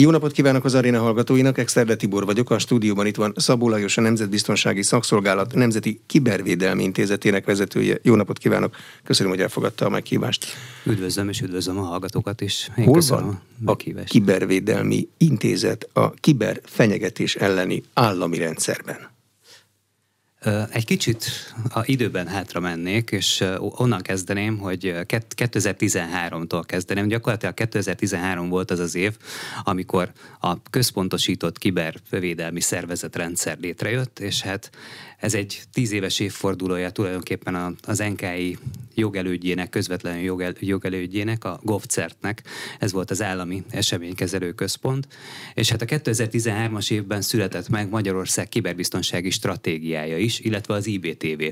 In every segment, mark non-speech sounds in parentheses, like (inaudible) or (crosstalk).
Jó napot kívánok az aréna hallgatóinak, Exterde Tibor vagyok, a stúdióban itt van Szabó Lajos, a Nemzetbiztonsági Szakszolgálat Nemzeti Kibervédelmi Intézetének vezetője. Jó napot kívánok, köszönöm, hogy elfogadta a meghívást. Üdvözlöm és üdvözlöm a hallgatókat is. Én Hol van a, a Kibervédelmi Intézet a kiberfenyegetés elleni állami rendszerben? Egy kicsit a időben hátra mennék, és onnan kezdeném, hogy 2013-tól kezdeném. Gyakorlatilag 2013 volt az az év, amikor a központosított kibervédelmi szervezetrendszer létrejött, és hát ez egy tíz éves évfordulója tulajdonképpen az NKI jogelődjének, közvetlenül jogel, jogelődjének, a GovCert-nek, ez volt az állami eseménykezelő központ, és hát a 2013-as évben született meg Magyarország kiberbiztonsági stratégiája is, illetve az IBTV,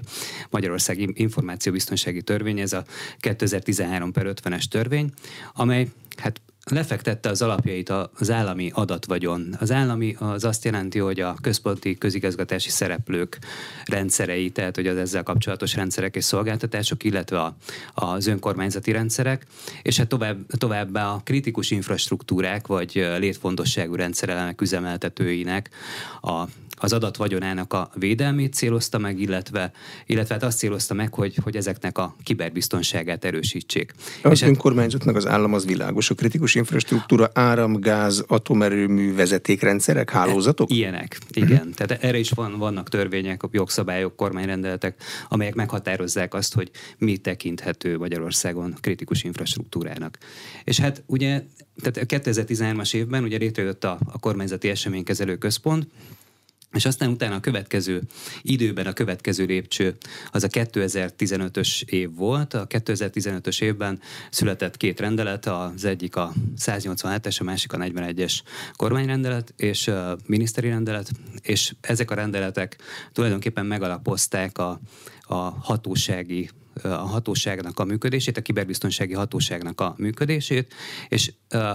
Magyarország Információbiztonsági Törvény, ez a 2013 per 50-es törvény, amely hát lefektette az alapjait az állami adatvagyon. Az állami az azt jelenti, hogy a központi közigazgatási szereplők rendszerei, tehát hogy az ezzel kapcsolatos rendszerek és szolgáltatások, illetve a, az önkormányzati rendszerek, és hát tovább, továbbá a kritikus infrastruktúrák vagy létfontosságú rendszerelemek üzemeltetőinek a az adat vagyonának a védelmét célozta meg, illetve, illetve hát azt célozta meg, hogy, hogy ezeknek a kiberbiztonságát erősítsék. Az és hát- önkormányzatnak az állam az világos. A kritikus infrastruktúra, áram, gáz, atomerőmű, vezetékrendszerek, hálózatok? Ilyenek, igen. Uh-huh. Tehát erre is van, vannak törvények, jogszabályok, kormányrendeletek, amelyek meghatározzák azt, hogy mi tekinthető Magyarországon kritikus infrastruktúrának. És hát ugye tehát 2013-as évben ugye létrejött a, a kormányzati eseménykezelő központ, és aztán utána a következő időben a következő lépcső az a 2015-ös év volt. A 2015-ös évben született két rendelet, az egyik a 187-es, a másik a 41-es kormányrendelet és a miniszteri rendelet, és ezek a rendeletek tulajdonképpen megalapozták a, a hatósági a hatóságnak a működését, a kiberbiztonsági hatóságnak a működését, és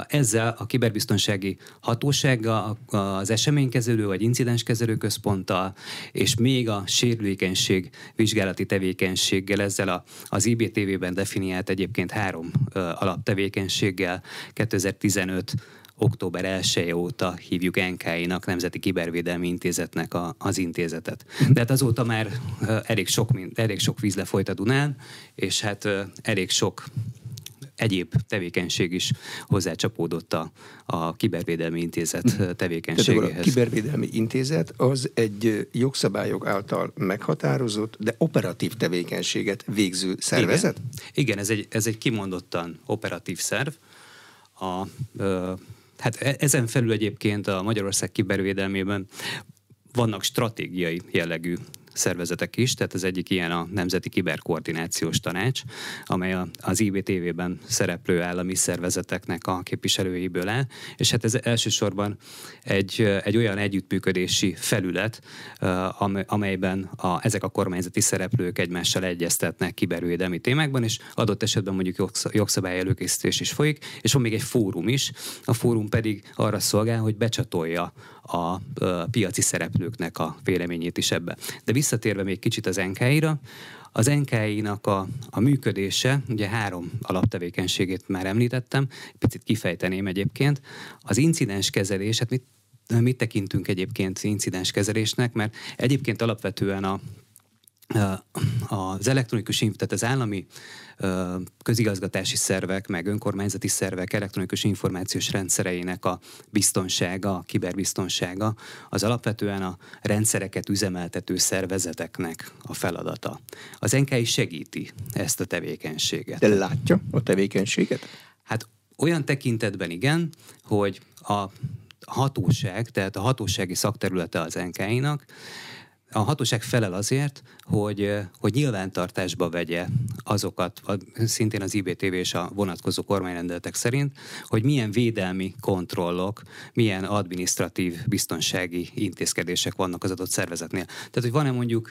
ezzel a kiberbiztonsági hatósággal, az eseménykezelő vagy incidenskezelő központtal, és még a sérülékenység vizsgálati tevékenységgel, ezzel a, az IBTV-ben definiált egyébként három alaptevékenységgel 2015 október 1 óta hívjuk NKI-nak, Nemzeti Kibervédelmi Intézetnek a, az intézetet. De hát azóta már elég sok, elég sok víz lefolyt a Dunán, és hát elég sok egyéb tevékenység is hozzácsapódott a, a Kibervédelmi Intézet tevékenységéhez. Tehát a Kibervédelmi Intézet az egy jogszabályok által meghatározott, de operatív tevékenységet végző szervezet? Igen, Igen ez, egy, ez egy kimondottan operatív szerv. A, ö, Hát e- ezen felül egyébként a Magyarország kibervédelmében vannak stratégiai jellegű szervezetek is, tehát az egyik ilyen a Nemzeti Kiberkoordinációs Tanács, amely az IBTV-ben szereplő állami szervezeteknek a képviselőiből áll, és hát ez elsősorban egy, egy olyan együttműködési felület, amelyben a, ezek a kormányzati szereplők egymással egyeztetnek kibervédelmi témákban, és adott esetben mondjuk jogszabály előkészítés is folyik, és van még egy fórum is, a fórum pedig arra szolgál, hogy becsatolja a, piaci szereplőknek a véleményét is ebbe. De visszatérve még kicsit az NKI-ra, az NKI-nak a, a működése, ugye három alaptevékenységét már említettem, picit kifejteném egyébként. Az incidens kezelés, hát mit, mit tekintünk egyébként incidens kezelésnek, mert egyébként alapvetően a az elektronikus, tehát az állami közigazgatási szervek, meg önkormányzati szervek elektronikus információs rendszereinek a biztonsága, a kiberbiztonsága, az alapvetően a rendszereket üzemeltető szervezeteknek a feladata. Az NKI segíti ezt a tevékenységet. De látja a tevékenységet? Hát olyan tekintetben igen, hogy a hatóság, tehát a hatósági szakterülete az NKI-nak, a hatóság felel azért, hogy, hogy nyilvántartásba vegye azokat, szintén az IBTV és a vonatkozó kormányrendeletek szerint, hogy milyen védelmi kontrollok, milyen administratív biztonsági intézkedések vannak az adott szervezetnél. Tehát, hogy van-e mondjuk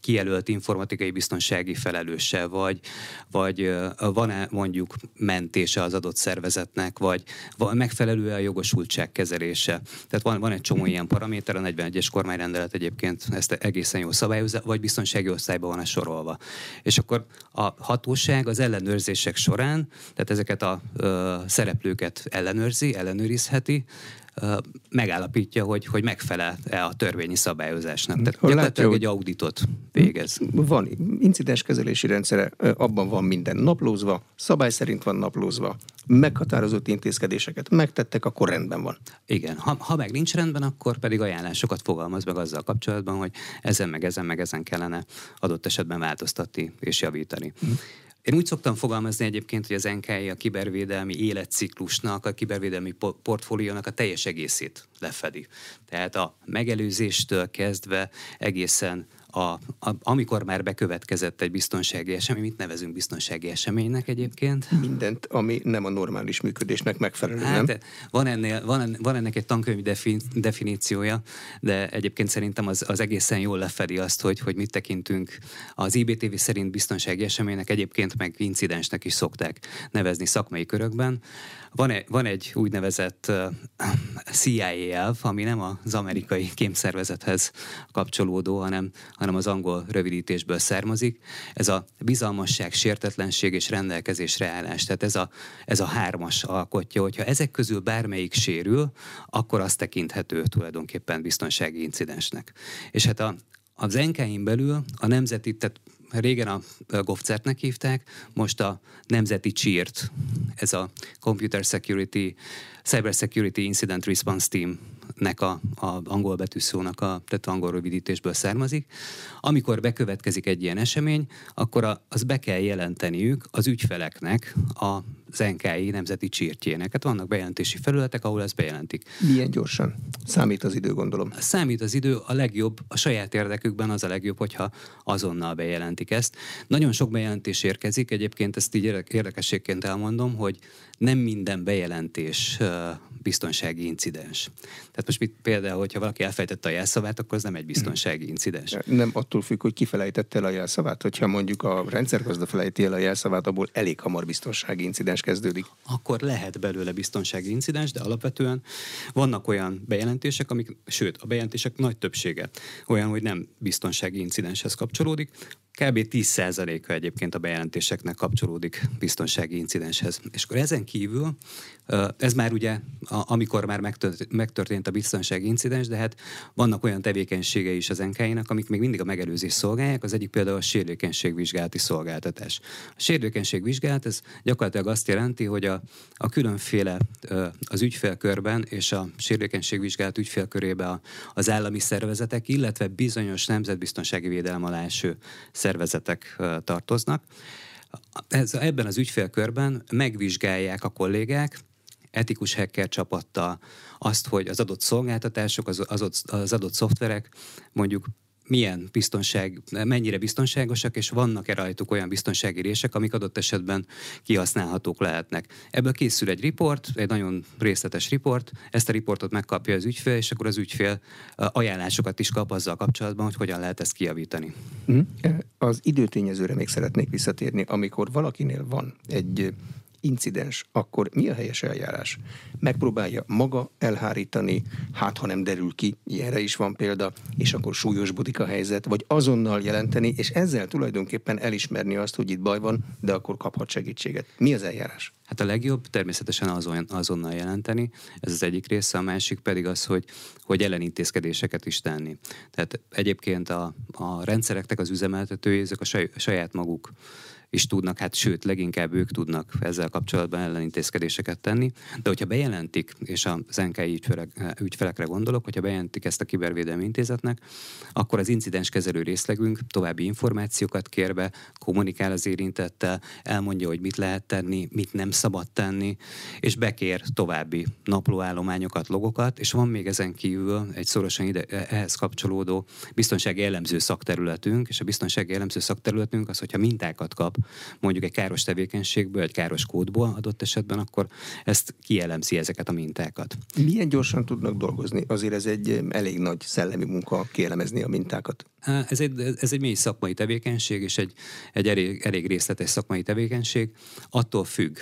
kijelölt informatikai biztonsági felelőse, vagy, vagy van-e mondjuk mentése az adott szervezetnek, vagy megfelelő a jogosultság kezelése. Tehát van, van egy csomó ilyen paraméter, a 41-es kormányrendelet egyébként ezt egészen jól szabályozza, vagy biztonsági osztályban van ez sorolva. És akkor a hatóság az ellenőrzések során, tehát ezeket a ö, szereplőket ellenőrzi, ellenőrizheti, megállapítja, hogy, hogy megfelel-e a törvényi szabályozásnak. Tehát ha gyakorlatilag látja, egy auditot végez. Van incidenskezelési rendszere, abban van minden naplózva, szabály szerint van naplózva, meghatározott intézkedéseket megtettek, akkor rendben van. Igen, ha, ha meg nincs rendben, akkor pedig ajánlásokat fogalmaz meg azzal kapcsolatban, hogy ezen meg ezen meg ezen kellene adott esetben változtatni és javítani. Hm. Én úgy szoktam fogalmazni egyébként, hogy az NKI a kibervédelmi életciklusnak, a kibervédelmi portfóliónak a teljes egészét lefedi. Tehát a megelőzéstől kezdve egészen a, a, amikor már bekövetkezett egy biztonsági esemény, mit nevezünk biztonsági eseménynek egyébként? Mindent, ami nem a normális működésnek megfelelő, hát, nem? Van, ennél, van, van ennek egy tankönyvi defin, definíciója, de egyébként szerintem az, az egészen jól lefedi azt, hogy, hogy mit tekintünk az IBTV szerint biztonsági eseménynek, egyébként meg incidensnek is szokták nevezni szakmai körökben. Van van egy úgynevezett uh, CIA elv, ami nem az amerikai kémszervezethez kapcsolódó, hanem, hanem az angol rövidítésből származik. Ez a bizalmasság, sértetlenség és rendelkezésre állás. Tehát ez a, ez a hármas alkotja, hogyha ezek közül bármelyik sérül, akkor azt tekinthető tulajdonképpen biztonsági incidensnek. És hát a, az NK-in belül a nemzeti, tehát régen a GovCert-nek hívták, most a Nemzeti CSIRT, ez a Computer Security, Cyber Security Incident Response Team nek a, a angol betűszónak, a, tehát angol rövidítésből származik. Amikor bekövetkezik egy ilyen esemény, akkor a, az be kell jelenteniük az ügyfeleknek a az NKI nemzeti csirtjének. Hát vannak bejelentési felületek, ahol ezt bejelentik. Milyen gyorsan? Számít az idő, gondolom. Számít az idő, a legjobb, a saját érdekükben az a legjobb, hogyha azonnal bejelentik ezt. Nagyon sok bejelentés érkezik, egyébként ezt így érdekességként elmondom, hogy nem minden bejelentés biztonsági incidens. Tehát most mit, például, hogyha valaki elfejtette a jelszavát, akkor az nem egy biztonsági incidens. Nem attól függ, hogy kifelejtette el a jelszavát. Hogyha mondjuk a rendszergazda felejti el a jelszavát, abból elég hamar biztonsági incidens kezdődik. Akkor lehet belőle biztonsági incidens, de alapvetően vannak olyan bejelentések, amik, sőt, a bejelentések nagy többsége olyan, hogy nem biztonsági incidenshez kapcsolódik, Kb. 10%-a egyébként a bejelentéseknek kapcsolódik biztonsági incidenshez. És akkor ezen kívül, ez már ugye, amikor már megtörtént a biztonsági incidens, de hát vannak olyan tevékenységei is az NK-nak, amik még mindig a megelőzés szolgálják. Az egyik például a sérülékenységvizsgálati szolgáltatás. A sérülékenységvizsgálat ez gyakorlatilag azt jelenti, hogy a, a különféle az ügyfélkörben és a sérülékenységvizsgálat ügyfélkörébe az állami szervezetek, illetve bizonyos nemzetbiztonsági védelem alá eső szervezetek tartoznak. Ez, ebben az ügyfélkörben megvizsgálják a kollégák, etikus hacker csapattal azt, hogy az adott szolgáltatások, az, az, az adott szoftverek mondjuk milyen biztonság, mennyire biztonságosak, és vannak-e rajtuk olyan biztonsági rések, amik adott esetben kihasználhatók lehetnek. Ebből készül egy riport, egy nagyon részletes riport, ezt a riportot megkapja az ügyfél, és akkor az ügyfél ajánlásokat is kap azzal kapcsolatban, hogy hogyan lehet ezt kijavítani. Mhm. Az időtényezőre még szeretnék visszatérni, amikor valakinél van egy incidens, akkor mi a helyes eljárás? Megpróbálja maga elhárítani, hát ha nem derül ki, ilyenre is van példa, és akkor súlyosbodik a helyzet, vagy azonnal jelenteni, és ezzel tulajdonképpen elismerni azt, hogy itt baj van, de akkor kaphat segítséget. Mi az eljárás? Hát a legjobb természetesen azon, azonnal jelenteni, ez az egyik része, a másik pedig az, hogy, hogy ellenintézkedéseket is tenni. Tehát egyébként a, a rendszereknek az üzemeltetői, ezek a saját maguk is tudnak, hát sőt, leginkább ők tudnak ezzel kapcsolatban ellenintézkedéseket tenni, de hogyha bejelentik, és az NKI ügyfelek, ügyfelekre gondolok, hogyha bejelentik ezt a kibervédelmi intézetnek, akkor az incidens kezelő részlegünk további információkat kér be, kommunikál az érintettel, elmondja, hogy mit lehet tenni, mit nem szabad tenni, és bekér további naplóállományokat, logokat, és van még ezen kívül egy szorosan ide, ehhez kapcsolódó biztonsági elemző szakterületünk, és a biztonsági elemző szakterületünk az, hogyha mintákat kap mondjuk egy káros tevékenységből, egy káros kódból adott esetben, akkor ezt kielemzi ezeket a mintákat. Milyen gyorsan tudnak dolgozni? Azért ez egy elég nagy szellemi munka kielemezni a mintákat. Ez egy, ez egy mély szakmai tevékenység, és egy, egy elég, elég részletes szakmai tevékenység. Attól függ.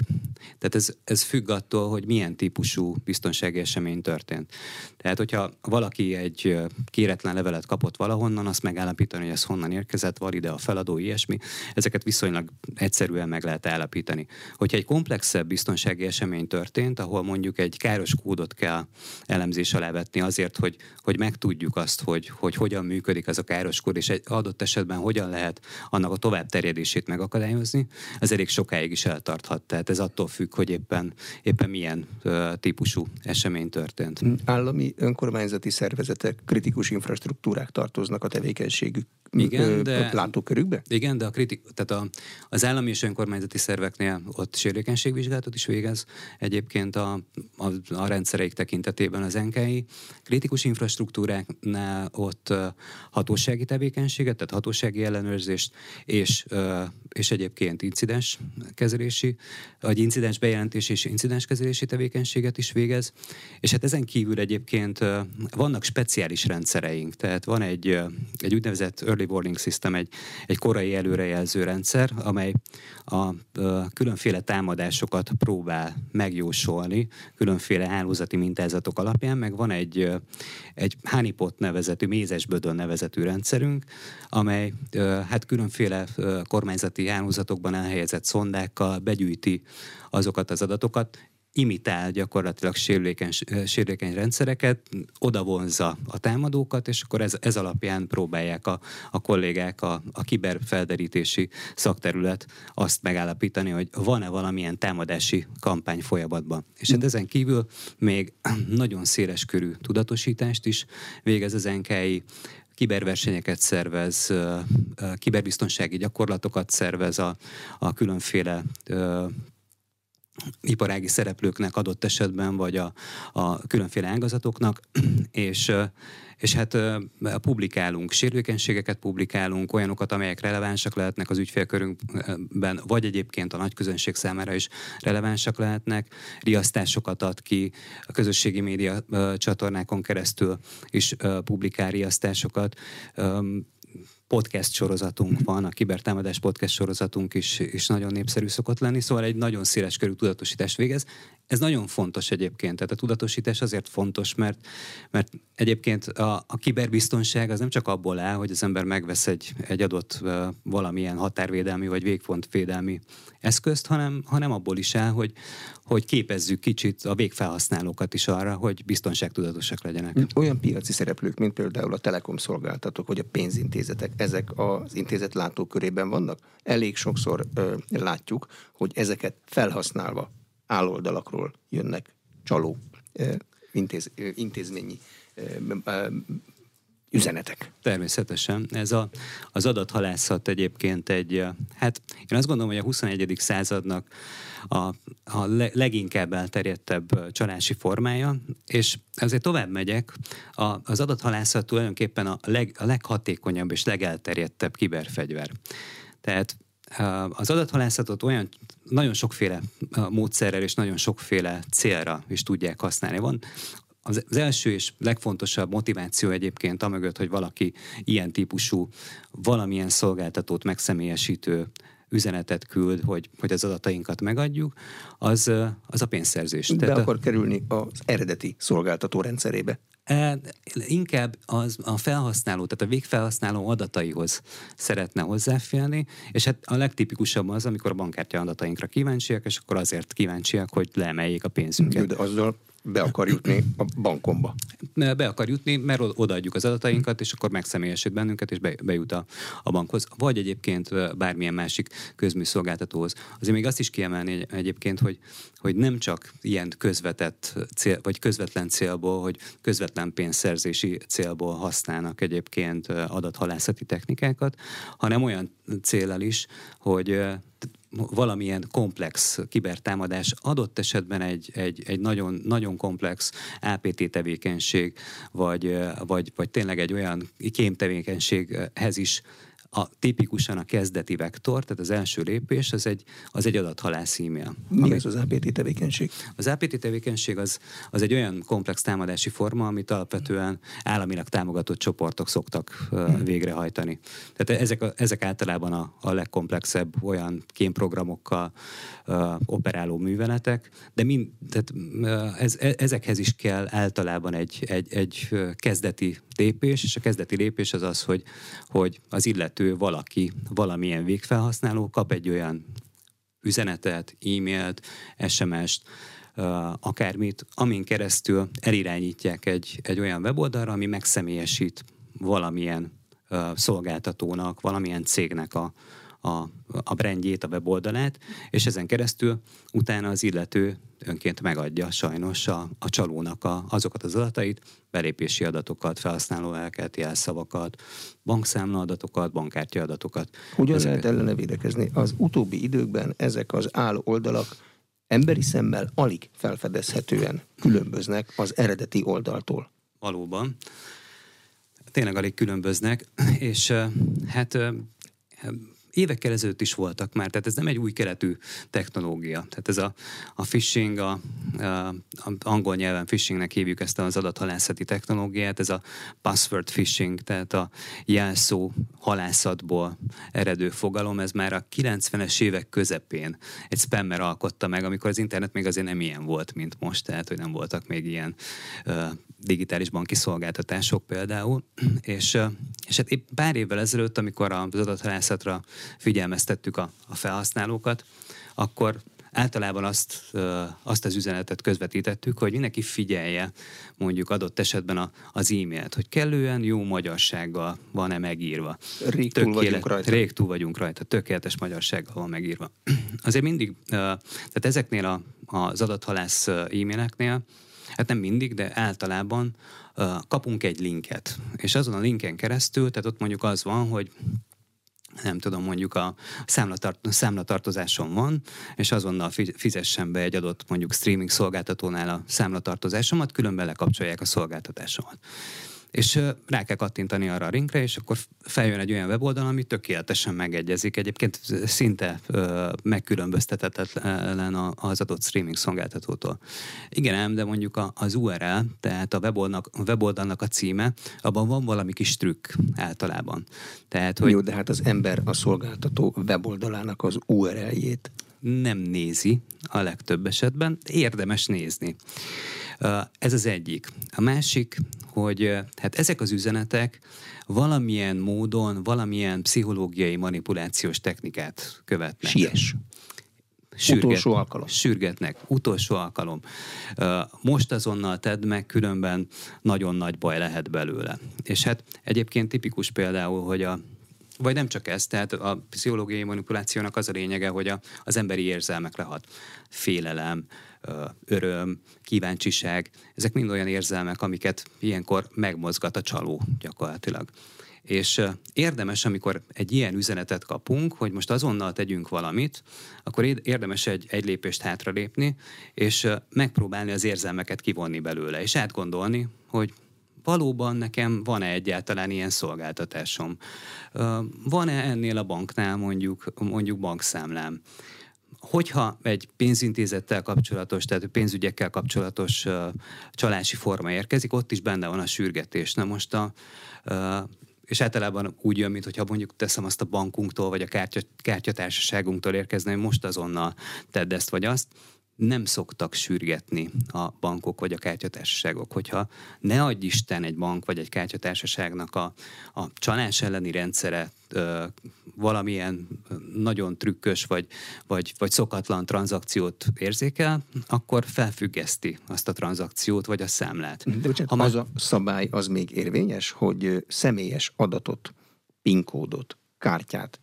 Tehát ez, ez függ attól, hogy milyen típusú biztonsági esemény történt. Tehát, hogyha valaki egy kéretlen levelet kapott valahonnan, azt megállapítani, hogy ez honnan érkezett, van ide a feladó, ilyesmi. Ezeket viszonylag egyszerűen meg lehet állapítani. Hogyha egy komplexebb biztonsági esemény történt, ahol mondjuk egy káros kódot kell elemzés alá vetni azért, hogy, hogy megtudjuk azt, hogy, hogy hogyan működik ez a káros kód, és egy adott esetben hogyan lehet annak a tovább terjedését megakadályozni, ez elég sokáig is eltarthat. Tehát ez attól függ, hogy éppen, éppen milyen uh, típusú esemény történt. Állami önkormányzati szervezetek, kritikus infrastruktúrák tartoznak a tevékenységük igen, de, látókörükbe? Igen, de a kritik, tehát a, az állami és önkormányzati szerveknél ott sérülékenységvizsgálatot is végez. Egyébként a, a, a rendszereik tekintetében az NKI. Kritikus infrastruktúráknál ott hatósági tevékenységet, tehát hatósági ellenőrzést és, és egyébként incidens kezelési, vagy incidens bejelentés és incidens kezelési tevékenységet is végez. És hát ezen kívül egyébként vannak speciális rendszereink, tehát van egy, egy úgynevezett early warning system, egy, egy korai előrejelző rendszer, amely a, különféle támadásokat próbál megjósolni, különféle hálózati mintázatok alapján, meg van egy, egy honeypot nevezetű, mézesbödön nevezetű rendszerünk, amely hát különféle kormányzati hálózatokban elhelyezett szondákkal begyűjti azokat az adatokat, imitál gyakorlatilag sérülékeny, sérülékeny rendszereket, oda vonzza a támadókat, és akkor ez, ez alapján próbálják a, a kollégák, a, a kiberfelderítési szakterület azt megállapítani, hogy van-e valamilyen támadási kampány folyamatban. És hát ezen kívül még nagyon széles körű tudatosítást is végez az NKI, kiberversenyeket szervez, kiberbiztonsági gyakorlatokat szervez a, a különféle iparági szereplőknek adott esetben, vagy a, a különféle ágazatoknak, (clears throat) és és hát publikálunk sérülékenységeket, publikálunk olyanokat, amelyek relevánsak lehetnek az ügyfélkörünkben, vagy egyébként a nagy közönség számára is relevánsak lehetnek, riasztásokat ad ki, a közösségi média csatornákon keresztül is publikál riasztásokat, podcast sorozatunk van, a kibertámadás podcast sorozatunk is, is nagyon népszerű szokott lenni, szóval egy nagyon széles körű tudatosítás végez. Ez nagyon fontos egyébként, tehát a tudatosítás azért fontos, mert, mert egyébként a, a kiberbiztonság az nem csak abból áll, hogy az ember megvesz egy, egy adott valamilyen határvédelmi vagy végfontvédelmi eszközt, hanem, hanem abból is áll, hogy, hogy képezzük kicsit a végfelhasználókat is arra, hogy biztonságtudatosak legyenek. Olyan piaci szereplők, mint például a telekom szolgáltatók, vagy a pénzintézetek, ezek az intézet látókörében vannak? Elég sokszor ö, látjuk, hogy ezeket felhasználva áloldalakról jönnek csaló intéz, intézményi üzenetek. Természetesen. Ez a, az adathalászat egyébként egy, hát én azt gondolom, hogy a 21. századnak a, a leginkább elterjedtebb csalási formája, és ezért tovább megyek, a, az adathalászat tulajdonképpen a, leg, a leghatékonyabb és legelterjedtebb kiberfegyver. Tehát az adathalászatot olyan nagyon sokféle módszerrel és nagyon sokféle célra is tudják használni. Van az, első és legfontosabb motiváció egyébként amögött, hogy valaki ilyen típusú valamilyen szolgáltatót megszemélyesítő üzenetet küld, hogy, hogy az adatainkat megadjuk, az, az a pénzszerzés. Be Tehát akar a, kerülni az eredeti szolgáltató rendszerébe. Inkább az, a felhasználó, tehát a végfelhasználó adataihoz szeretne hozzáférni, és hát a legtipikusabb az, amikor a bankkártya adatainkra kíváncsiak, és akkor azért kíváncsiak, hogy leemeljék a pénzünket. De azzal be akar jutni a bankomba. Be akar jutni, mert odaadjuk az adatainkat, és akkor megszemélyesít bennünket, és bejut a, a bankhoz, vagy egyébként bármilyen másik közműszolgáltatóhoz. Azért még azt is kiemelni egyébként, hogy, hogy nem csak ilyen közvetett cél, vagy közvetlen célból, hogy közvetlen pénzszerzési célból használnak egyébként adathalászati technikákat, hanem olyan célral is, hogy valamilyen komplex kibertámadás, adott esetben egy, egy, egy nagyon, nagyon komplex APT tevékenység, vagy, vagy, vagy tényleg egy olyan kémtevékenységhez is a tipikusan a kezdeti vektor, tehát az első lépés, az egy, az egy adathalász e-mail. Mi az az APT tevékenység? Az APT tevékenység az, az egy olyan komplex támadási forma, amit alapvetően államilag támogatott csoportok szoktak uh, végrehajtani. Tehát ezek, a, ezek általában a, a legkomplexebb olyan kémprogramokkal uh, operáló műveletek, de mind, tehát, uh, ez, e, ezekhez is kell általában egy, egy, egy kezdeti lépés, és a kezdeti lépés az az, hogy, hogy az illető illető valaki, valamilyen végfelhasználó kap egy olyan üzenetet, e-mailt, SMS-t, akármit, amin keresztül elirányítják egy, egy olyan weboldalra, ami megszemélyesít valamilyen szolgáltatónak, valamilyen cégnek a, a, a brandjét, a weboldalát, és ezen keresztül utána az illető önként megadja sajnos a, a csalónak a, azokat az adatait, belépési adatokat, felhasználóelket, jelszavakat, bankszámla adatokat, bankkártya adatokat. Hogyan lehet ellene védekezni? Az utóbbi időkben ezek az áll oldalak emberi szemmel alig felfedezhetően különböznek az eredeti oldaltól. Valóban. Tényleg alig különböznek, és hát évekkel ezelőtt is voltak már, tehát ez nem egy új keletű technológia. Tehát ez a, a phishing, a, a, a angol nyelven phishingnek hívjuk ezt az adathalászati technológiát, ez a password phishing, tehát a jelszó halászatból eredő fogalom, ez már a 90-es évek közepén egy spammer alkotta meg, amikor az internet még azért nem ilyen volt, mint most, tehát hogy nem voltak még ilyen uh, digitális banki szolgáltatások például, és, és hát épp pár évvel ezelőtt, amikor az adathalászatra figyelmeztettük a, a felhasználókat, akkor általában azt, azt az üzenetet közvetítettük, hogy mindenki figyelje mondjuk adott esetben a, az e-mailt, hogy kellően jó magyarsággal van-e megírva. Rég túl vagyunk rajta. Rég túl vagyunk rajta, tökéletes magyarsággal van megírva. (clears throat) Azért mindig, tehát ezeknél a, az adathalász e-maileknél hát nem mindig, de általában kapunk egy linket. És azon a linken keresztül, tehát ott mondjuk az van, hogy nem tudom, mondjuk a számlatart, számlatartozásom van, és azonnal fizessen be egy adott mondjuk streaming szolgáltatónál a számlatartozásomat, különben lekapcsolják a szolgáltatásomat és rá kell kattintani arra a linkre, és akkor feljön egy olyan weboldal, ami tökéletesen megegyezik. Egyébként szinte megkülönböztetetlen az adott streaming szolgáltatótól. Igen ám, de mondjuk az URL, tehát a weboldalnak, a weboldalnak a címe, abban van valami kis trükk általában. Tehát, hogy Jó, de hát az ember a szolgáltató weboldalának az URL-jét nem nézi a legtöbb esetben, érdemes nézni. Ez az egyik. A másik, hogy hát ezek az üzenetek valamilyen módon, valamilyen pszichológiai manipulációs technikát követnek. Sies. Sürget, utolsó alkalom. Sürgetnek, utolsó alkalom. Most azonnal tedd meg, különben nagyon nagy baj lehet belőle. És hát egyébként tipikus például, hogy a vagy nem csak ez, tehát a pszichológiai manipulációnak az a lényege, hogy a, az emberi érzelmekre hat. Félelem, öröm, kíváncsiság, ezek mind olyan érzelmek, amiket ilyenkor megmozgat a csaló gyakorlatilag. És érdemes, amikor egy ilyen üzenetet kapunk, hogy most azonnal tegyünk valamit, akkor érdemes egy, egy lépést hátralépni, és megpróbálni az érzelmeket kivonni belőle, és átgondolni, hogy valóban nekem van-e egyáltalán ilyen szolgáltatásom? Van-e ennél a banknál mondjuk, mondjuk bankszámlám? hogyha egy pénzintézettel kapcsolatos, tehát pénzügyekkel kapcsolatos csalási forma érkezik, ott is benne van a sürgetés. Na most a, uh, és általában úgy jön, mintha mondjuk teszem azt a bankunktól, vagy a kártya, kártyatársaságunktól érkezne, hogy most azonnal tedd ezt vagy azt nem szoktak sürgetni a bankok vagy a kártyatársaságok. Hogyha ne adj Isten egy bank vagy egy kártyatársaságnak a, a csalás elleni rendszere ö, valamilyen nagyon trükkös vagy, vagy, vagy szokatlan tranzakciót érzékel, akkor felfüggeszti azt a tranzakciót vagy a számlát. De bocsánat, ha az a szabály az még érvényes, hogy személyes adatot, PIN kódot, kártyát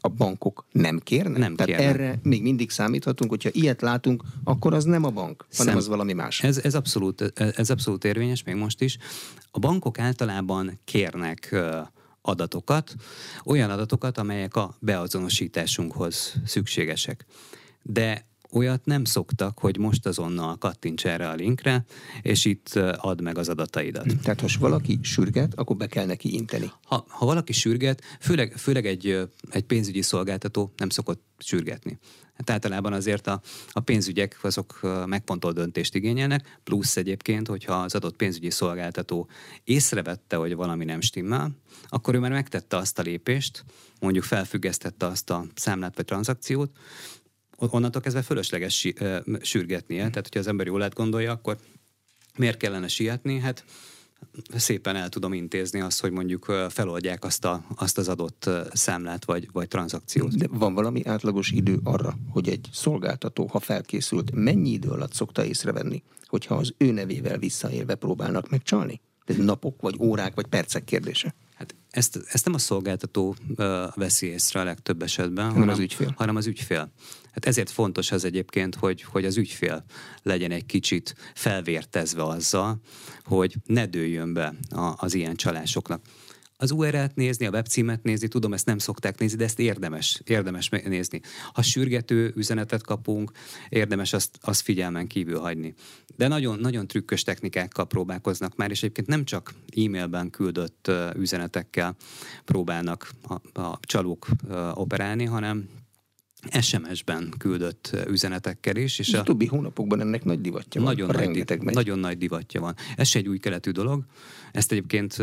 a bankok nem kérnek? Nem Tehát kérnek. erre még mindig számíthatunk, hogyha ilyet látunk, akkor az nem a bank, hanem Szem, az valami más. Ez, ez, abszolút, ez abszolút érvényes, még most is. A bankok általában kérnek adatokat, olyan adatokat, amelyek a beazonosításunkhoz szükségesek. De olyat nem szoktak, hogy most azonnal kattints erre a linkre, és itt add meg az adataidat. Tehát, ha valaki sürget, akkor be kell neki inteni. Ha, ha valaki sürget, főleg, főleg egy, egy pénzügyi szolgáltató nem szokott sürgetni. Hát általában azért a, a pénzügyek azok megfontolt döntést igényelnek, plusz egyébként, hogyha az adott pénzügyi szolgáltató észrevette, hogy valami nem stimmel, akkor ő már megtette azt a lépést, mondjuk felfüggesztette azt a számlát vagy tranzakciót, onnantól kezdve fölösleges sürgetnie. Tehát, hogyha az ember jól gondolja, akkor miért kellene sietni? Hát szépen el tudom intézni azt, hogy mondjuk feloldják azt, a, azt az adott számlát vagy, vagy tranzakciót. De van valami átlagos idő arra, hogy egy szolgáltató, ha felkészült, mennyi idő alatt szokta észrevenni, hogyha az ő nevével visszaélve próbálnak megcsalni? Ez napok, vagy órák, vagy percek kérdése? Hát ezt, ezt nem a szolgáltató uh, veszi észre a legtöbb esetben, hanem, hanem az ügyfél. Hanem az ügyfél. Hát ezért fontos az egyébként, hogy, hogy az ügyfél legyen egy kicsit felvértezve azzal, hogy ne dőljön be a, az ilyen csalásoknak az URL-t nézni, a webcímet nézni, tudom, ezt nem szokták nézni, de ezt érdemes, érdemes nézni. Ha sürgető üzenetet kapunk, érdemes azt, azt figyelmen kívül hagyni. De nagyon, nagyon trükkös technikákkal próbálkoznak már, és egyébként nem csak e-mailben küldött üzenetekkel próbálnak a, a csalók operálni, hanem SMS-ben küldött üzenetekkel is. És a többi hónapokban ennek nagy divatja nagyon van. Nagy, megy. Nagyon nagy divatja van. Ez se egy új keletű dolog. Ezt egyébként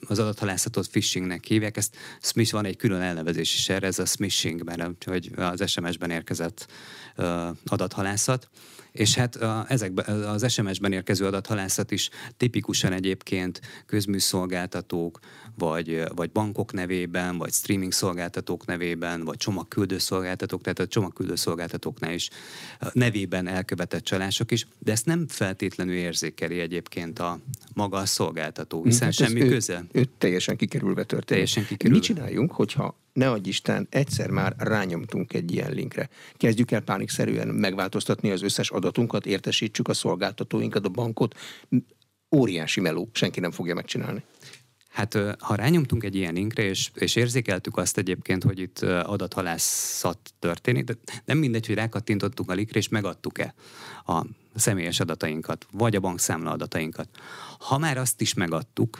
az adathalászatot phishingnek hívják. Ezt Smith van egy külön elnevezés is erre, ez a smishing, mert hogy az SMS-ben érkezett adathalászat. És hát ezekben, az SMS-ben érkező adathalászat is tipikusan egyébként közműszolgáltatók, vagy, vagy bankok nevében, vagy streaming szolgáltatók nevében, vagy csomagküldő szolgáltatók, tehát a csomagküldő szolgáltatóknál is nevében elkövetett csalások is, de ezt nem feltétlenül érzékeli egyébként a maga a szolgáltató, hiszen hát semmi ő, köze. Ő teljesen kikerülve történik. Teljesen kikerülve. Mit csináljunk, hogyha ne adj Isten, egyszer már rányomtunk egy ilyen linkre. Kezdjük el pánikszerűen megváltoztatni az összes adatunkat, értesítsük a szolgáltatóinkat, a bankot. Óriási meló, senki nem fogja megcsinálni. Hát ha rányomtunk egy ilyen linkre, és, és érzékeltük azt egyébként, hogy itt adathalászat történik, de nem mindegy, hogy rákattintottunk a linkre, és megadtuk-e a személyes adatainkat, vagy a bankszámla adatainkat. Ha már azt is megadtuk,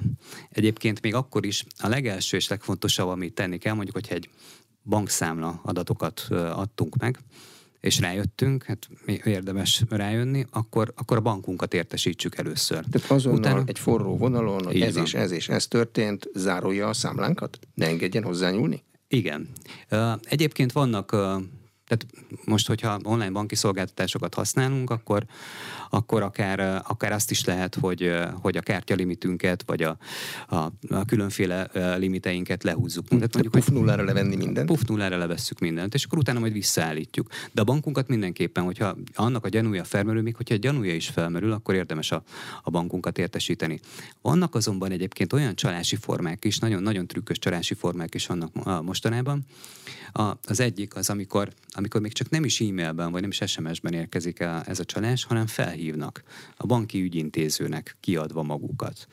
egyébként még akkor is a legelső és legfontosabb, amit tenni kell, mondjuk, hogyha egy bankszámla adatokat adtunk meg, és rájöttünk, hát érdemes rájönni, akkor, akkor a bankunkat értesítsük először. Tehát azonnal Utána... egy forró vonalon, hogy ez van. és ez és ez történt, zárolja a számlánkat? Ne engedjen hozzányúlni? Igen. Egyébként vannak tehát most, hogyha online banki szolgáltatásokat használunk, akkor, akkor akár, akár azt is lehet, hogy, hogy a kártyalimitünket, vagy a, a, a különféle limiteinket lehúzzuk. Tehát mondjuk, puf nullára levenni mindent? Puf nullára levesszük mindent, és akkor utána majd visszaállítjuk. De a bankunkat mindenképpen, hogyha annak a gyanúja felmerül, még hogyha a gyanúja is felmerül, akkor érdemes a, a bankunkat értesíteni. Vannak azonban egyébként olyan csalási formák is, nagyon-nagyon trükkös csalási formák is vannak mostanában. A, az egyik az, amikor amikor még csak nem is e-mailben, vagy nem is SMS-ben érkezik el ez a csalás, hanem felhívnak a banki ügyintézőnek kiadva magukat.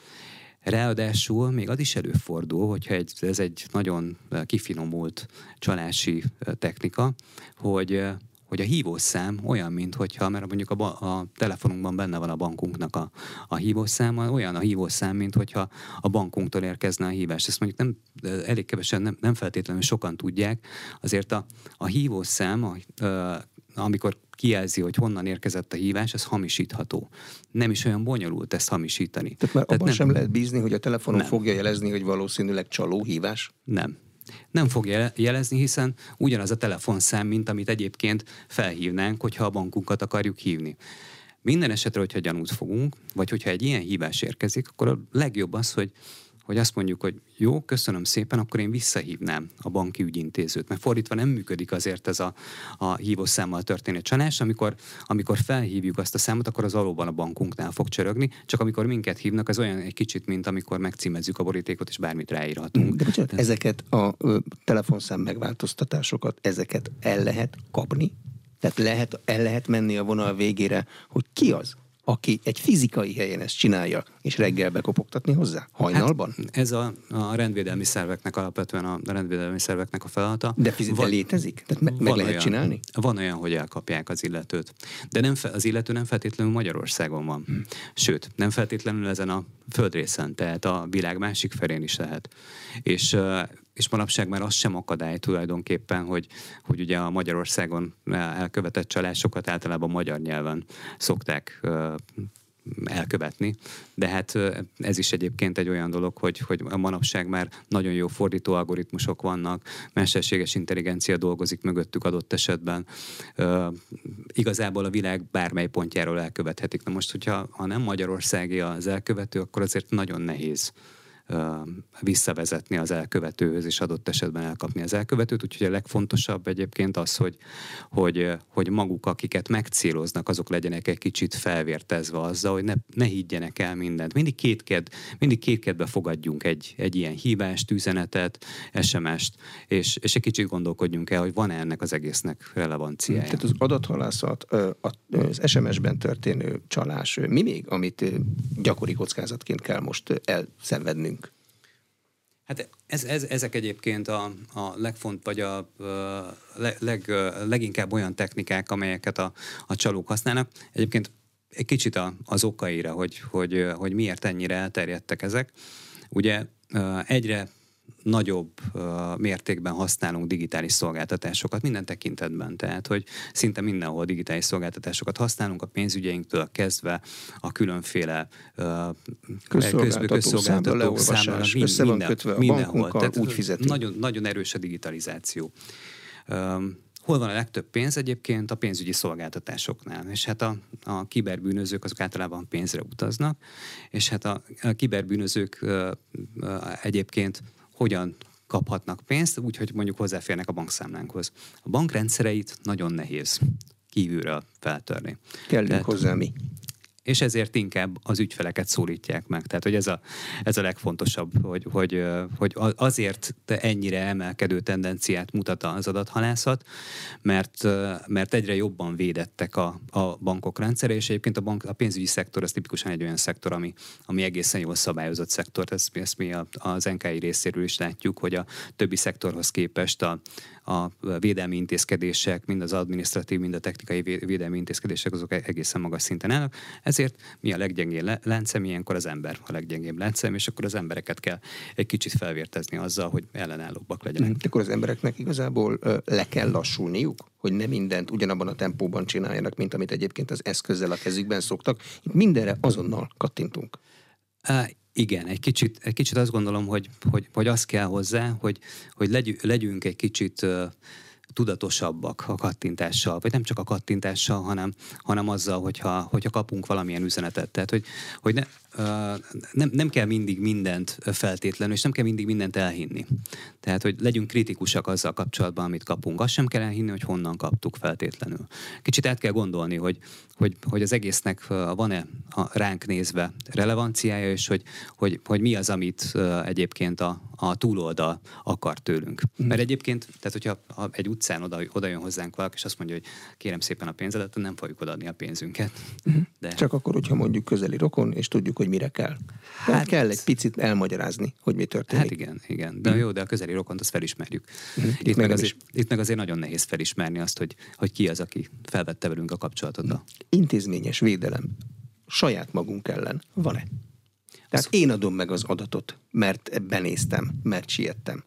Ráadásul még az is előfordul, hogyha ez egy nagyon kifinomult csalási technika, hogy hogy a hívószám olyan, mint hogyha, mert mondjuk a, a telefonunkban benne van a bankunknak a, a hívószáma, olyan a hívószám, mint hogyha a bankunktól érkezne a hívás. Ezt mondjuk nem, elég kevesen, nem, nem feltétlenül sokan tudják, azért a, a hívószám, a, amikor kijelzi, hogy honnan érkezett a hívás, ez hamisítható. Nem is olyan bonyolult ezt hamisítani. Tehát már Tehát abban nem, sem lehet bízni, hogy a telefonon nem. fogja jelezni, hogy valószínűleg csaló hívás? Nem nem fog jelezni, hiszen ugyanaz a telefonszám, mint amit egyébként felhívnánk, hogyha a bankunkat akarjuk hívni. Minden esetre, hogyha gyanút fogunk, vagy hogyha egy ilyen hívás érkezik, akkor a legjobb az, hogy hogy azt mondjuk, hogy jó, köszönöm szépen, akkor én visszahívnám a banki ügyintézőt. Mert fordítva nem működik azért ez a, a hívószámmal történő csalás, amikor, amikor felhívjuk azt a számot, akkor az valóban a bankunknál fog csörögni, csak amikor minket hívnak, az olyan egy kicsit, mint amikor megcímezzük a borítékot, és bármit ráírhatunk. De bocsánat, ezeket a ö, telefonszám megváltoztatásokat, ezeket el lehet kapni? Tehát lehet, el lehet menni a vonal végére, hogy ki az, aki egy fizikai helyen ezt csinálja, és reggel bekopogtatni hozzá? Hajnalban? Hát ez a, a rendvédelmi szerveknek alapvetően a rendvédelmi szerveknek a feladata. De fizi- van, létezik? Tehát me- meg lehet olyan, csinálni? Van olyan, hogy elkapják az illetőt. De nem fe, az illető nem feltétlenül Magyarországon van. Hmm. Sőt, nem feltétlenül ezen a földrészen, tehát a világ másik felén is lehet. És és manapság már az sem akadály tulajdonképpen, hogy, hogy ugye a Magyarországon elkövetett csalásokat általában magyar nyelven szokták elkövetni, de hát ez is egyébként egy olyan dolog, hogy, hogy a manapság már nagyon jó fordító algoritmusok vannak, mesterséges intelligencia dolgozik mögöttük adott esetben. Igazából a világ bármely pontjáról elkövethetik. Na most, hogyha ha nem Magyarországi az elkövető, akkor azért nagyon nehéz visszavezetni az elkövetőhöz, és adott esetben elkapni az elkövetőt. Úgyhogy a legfontosabb egyébként az, hogy, hogy, hogy maguk, akiket megcéloznak, azok legyenek egy kicsit felvértezve azzal, hogy ne, ne higgyenek el mindent. Mindig kétked, mindig kétkedve fogadjunk egy, egy ilyen hívást, üzenetet, SMS-t, és, és egy kicsit gondolkodjunk el, hogy van-e ennek az egésznek relevanciája. Tehát az adathalászat, az SMS-ben történő csalás, mi még, amit gyakori kockázatként kell most elszenvednünk? Hát ez, ez, ezek egyébként a, a legfont, vagy a, a leg, leginkább olyan technikák, amelyeket a, a csalók használnak. Egyébként egy kicsit az okaira, hogy, hogy, hogy miért ennyire elterjedtek ezek. Ugye egyre nagyobb mértékben használunk digitális szolgáltatásokat minden tekintetben. Tehát, hogy szinte mindenhol digitális szolgáltatásokat használunk, a pénzügyeinktől kezdve a különféle közszolgáltató, közszolgáltató számára, össze van minden, kötve a mindenhol. Tehát úgy fizetünk. Nagyon, nagyon erős a digitalizáció. Hol van a legtöbb pénz? Egyébként a pénzügyi szolgáltatásoknál. És hát a, a kiberbűnözők azok általában pénzre utaznak, és hát a, a kiberbűnözők ö, ö, egyébként hogyan kaphatnak pénzt, úgyhogy mondjuk hozzáférnek a bankszámlánkhoz. A bankrendszereit nagyon nehéz kívülről feltörni. Kellünk Tehát, hozzá mi és ezért inkább az ügyfeleket szólítják meg. Tehát, hogy ez a, ez a legfontosabb, hogy, hogy, hogy azért ennyire emelkedő tendenciát mutat az adathalászat, mert, mert egyre jobban védettek a, a bankok rendszere, és egyébként a, bank, a pénzügyi szektor az tipikusan egy olyan szektor, ami, ami egészen jól szabályozott szektor. Ezt, ezt mi az NKI részéről is látjuk, hogy a többi szektorhoz képest a, a védelmi intézkedések, mind az administratív, mind a technikai védelmi intézkedések, azok e-, egészen magas szinten állnak. Ezért mi a leggyengébb láncem, ilyenkor az ember a leggyengébb láncem, és akkor az embereket kell egy kicsit felvértezni azzal, hogy ellenállóbbak legyenek. Mm, akkor az embereknek igazából le kell lassulniuk, hogy ne mindent ugyanabban a tempóban csináljanak, mint amit egyébként az eszközzel a kezükben szoktak. Itt mindenre azonnal kattintunk. Igen, egy kicsit, egy kicsit azt gondolom, hogy, hogy, hogy az kell hozzá, hogy, hogy legy, legyünk egy kicsit tudatosabbak a kattintással, vagy nem csak a kattintással, hanem, hanem azzal, hogyha, hogyha kapunk valamilyen üzenetet. Tehát, hogy, hogy ne, nem, nem kell mindig mindent feltétlenül, és nem kell mindig mindent elhinni. Tehát, hogy legyünk kritikusak azzal kapcsolatban, amit kapunk. Azt sem kell elhinni, hogy honnan kaptuk feltétlenül. Kicsit át kell gondolni, hogy, hogy, hogy az egésznek van-e ránk nézve relevanciája, és hogy, hogy, hogy mi az, amit egyébként a, a túloldal akar tőlünk. Mert egyébként, tehát hogyha ha egy utcán oda, oda jön hozzánk valaki, és azt mondja, hogy kérem szépen a pénzedet, nem fogjuk odaadni a pénzünket. Mm. De... Csak akkor, hogyha mondjuk közeli rokon, és tudjuk, hogy mire kell. Tehát hát, kell egy picit elmagyarázni, hogy mi történik. Hát igen, igen. De mm. jó, de a közeli rokont azt felismerjük. Mm. Itt, itt, meg azért, itt meg azért nagyon nehéz felismerni azt, hogy, hogy ki az, aki felvette velünk a kapcsolatot. Mm. Intézményes védelem saját magunk ellen van-e? Tehát én adom meg az adatot, mert benéztem, mert siettem.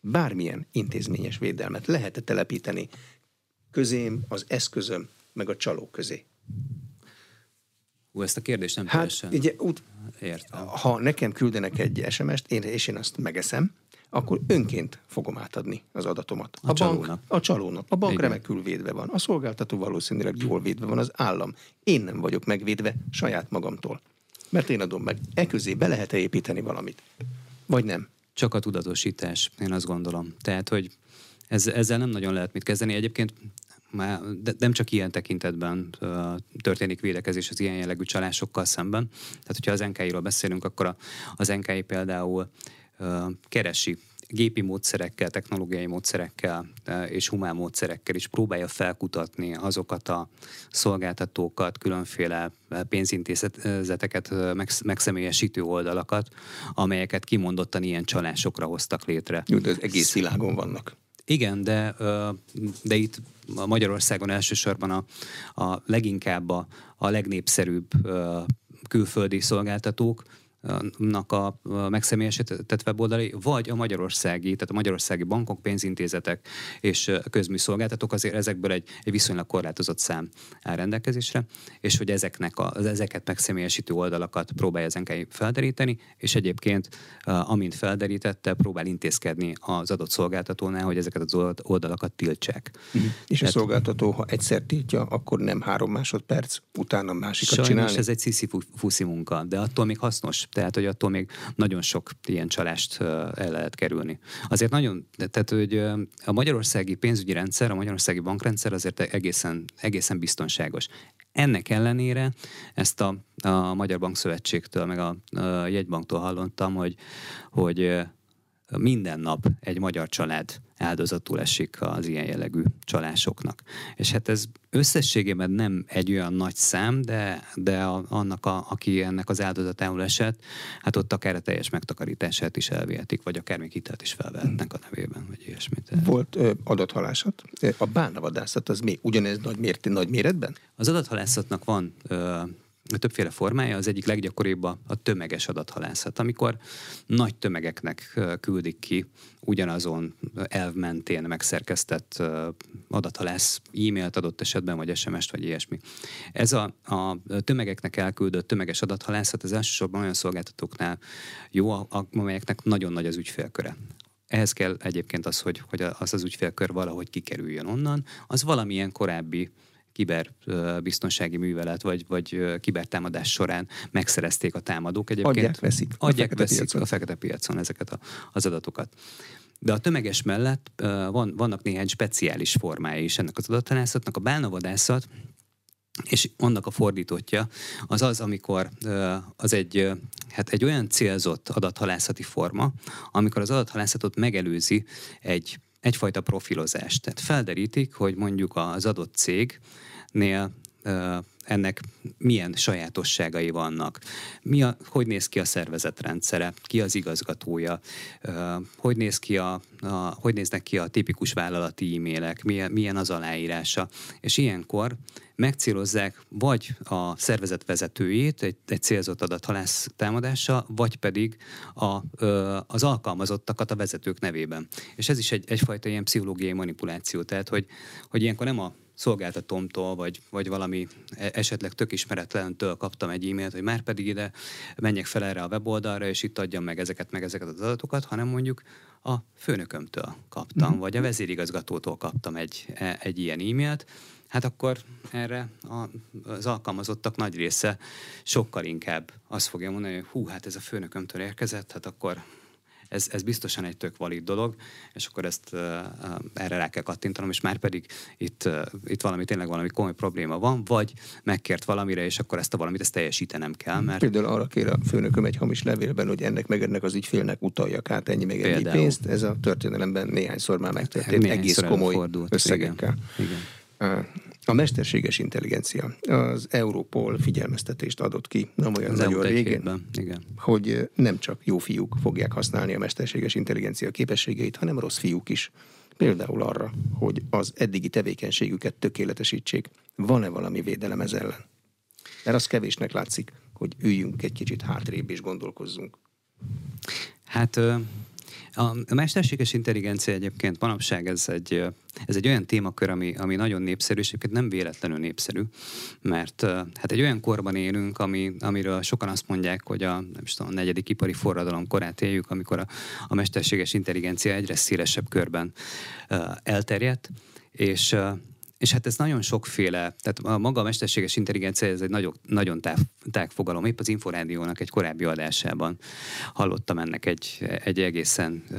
Bármilyen intézményes védelmet lehet-e telepíteni közém, az eszközöm, meg a csaló közé? Ú, ezt a kérdést nem hát, teljesen ugye, út, értem. Ha nekem küldenek egy SMS-t, én, és én azt megeszem, akkor önként fogom átadni az adatomat. A, a csalónak. Bank, a csalónak. A bank Igen. remekül védve van. A szolgáltató valószínűleg jól védve van. Az állam. Én nem vagyok megvédve saját magamtól. Mert én adom meg. E közé be lehet-e építeni valamit? Vagy nem? Csak a tudatosítás, én azt gondolom. Tehát, hogy ez, ezzel nem nagyon lehet mit kezdeni. Egyébként de nem csak ilyen tekintetben történik védekezés az ilyen jellegű csalásokkal szemben. Tehát, hogyha az NKI-ról beszélünk, akkor az NKI például keresi gépi módszerekkel, technológiai módszerekkel és humán módszerekkel is próbálja felkutatni azokat a szolgáltatókat, különféle pénzintézeteket, megszemélyesítő oldalakat, amelyeket kimondottan ilyen csalásokra hoztak létre. Jó, de egész világon vannak. Igen, de, de itt Magyarországon elsősorban a, a leginkább a, a legnépszerűbb külföldi szolgáltatók nak a megszemélyesített weboldalai, vagy a magyarországi, tehát a magyarországi bankok, pénzintézetek és közműszolgáltatók azért ezekből egy, egy viszonylag korlátozott szám áll rendelkezésre, és hogy ezeknek a, az ezeket megszemélyesítő oldalakat próbálja ezen felderíteni, és egyébként amint felderítette, próbál intézkedni az adott szolgáltatónál, hogy ezeket az oldalakat tiltsák. Mm. És Tehát, a szolgáltató, ha egyszer tiltja, akkor nem három másodperc, utána másikat Sajnos csinálni? ez egy sziszi fuszi munka, de attól még hasznos tehát hogy attól még nagyon sok ilyen csalást el lehet kerülni. Azért nagyon, tehát hogy a magyarországi pénzügyi rendszer, a magyarországi bankrendszer azért egészen, egészen biztonságos. Ennek ellenére ezt a, a Magyar Bankszövetségtől, meg a, a jegybanktól hallottam, hogy, hogy minden nap egy magyar család áldozatul esik az ilyen jellegű csalásoknak. És hát ez összességében nem egy olyan nagy szám, de, de a, annak, a, aki ennek az áldozatául esett, hát ott akár a teljes megtakarítását is elvihetik, vagy akár még hitelt is felvehetnek a nevében, vagy ilyesmit. Volt ö, adathalászat. A bánavadászat az még ugyanez nagy, mért, nagy méretben? Az adathalászatnak van ö, többféle formája, az egyik leggyakoribb a, tömeges adathalászat, amikor nagy tömegeknek küldik ki ugyanazon elv mentén megszerkesztett adathalász e-mailt adott esetben, vagy SMS-t, vagy ilyesmi. Ez a, a tömegeknek elküldött tömeges adathalászat az elsősorban olyan szolgáltatóknál jó, amelyeknek nagyon nagy az ügyfélköre. Ehhez kell egyébként az, hogy, hogy az az ügyfélkör valahogy kikerüljön onnan. Az valamilyen korábbi kiberbiztonsági művelet vagy, vagy kibertámadás során megszerezték a támadók. Egyébként adják, veszik. Adják, a veszik piacon. a fekete piacon ezeket a, az adatokat. De a tömeges mellett van, vannak néhány speciális formái is ennek az adathalászatnak. A bálnavadászat és annak a fordítottja az az, amikor az egy, hát egy olyan célzott adathalászati forma, amikor az adathalászatot megelőzi egy egyfajta profilozást. Tehát felderítik, hogy mondjuk az adott cégnél ennek milyen sajátosságai vannak. Mi a, hogy néz ki a szervezetrendszere, ki az igazgatója, hogy, néz ki a, a, hogy néznek ki a tipikus vállalati e-mailek, milyen, milyen az aláírása. És ilyenkor megcélozzák vagy a szervezet vezetőjét egy, egy célzott adathalász támadása, vagy pedig a, az alkalmazottakat a vezetők nevében. És ez is egy, egyfajta ilyen pszichológiai manipuláció, tehát hogy, hogy ilyenkor nem a szolgáltatómtól, vagy, vagy valami e, esetleg tök ismeretlentől kaptam egy e-mailt, hogy már pedig ide menjek fel erre a weboldalra, és itt adjam meg ezeket, meg ezeket az adatokat, hanem mondjuk a főnökömtől kaptam, mm-hmm. vagy a vezérigazgatótól kaptam egy, e, egy ilyen e-mailt, hát akkor erre az alkalmazottak nagy része sokkal inkább azt fogja mondani, hogy hú, hát ez a főnökömtől érkezett, hát akkor ez, ez biztosan egy tök valid dolog, és akkor ezt uh, erre rá kell kattintanom, és már pedig itt, uh, itt valami tényleg valami komoly probléma van, vagy megkért valamire, és akkor ezt a valamit ezt teljesítenem kell. Mert... Például arra kér a főnököm egy hamis levélben, hogy ennek meg ennek az ügyfélnek utaljak át ennyi meg ennyi pénzt. Ez a történelemben néhányszor már megtörtént, egész komoly fordult, összegekkel. Igen. Igen. A mesterséges intelligencia. Az Europol figyelmeztetést adott ki, nem olyan az nagyon régen, hétben. Igen. hogy nem csak jó fiúk fogják használni a mesterséges intelligencia képességeit, hanem rossz fiúk is. Például arra, hogy az eddigi tevékenységüket tökéletesítsék. Van-e valami védelem ez ellen? Mert az kevésnek látszik, hogy üljünk egy kicsit hátrébb és gondolkozzunk. Hát a mesterséges intelligencia egyébként manapság ez egy, ez egy olyan témakör, ami, ami nagyon népszerű, és egyébként nem véletlenül népszerű, mert hát egy olyan korban élünk, ami, amiről sokan azt mondják, hogy a, nem tudom, a negyedik ipari forradalom korát éljük, amikor a, a mesterséges intelligencia egyre szélesebb körben elterjedt, és és hát ez nagyon sokféle, tehát a maga a mesterséges intelligencia, ez egy nagyon, nagyon táv, tág fogalom. Épp az Inforádiónak egy korábbi adásában hallottam ennek egy, egy egészen uh,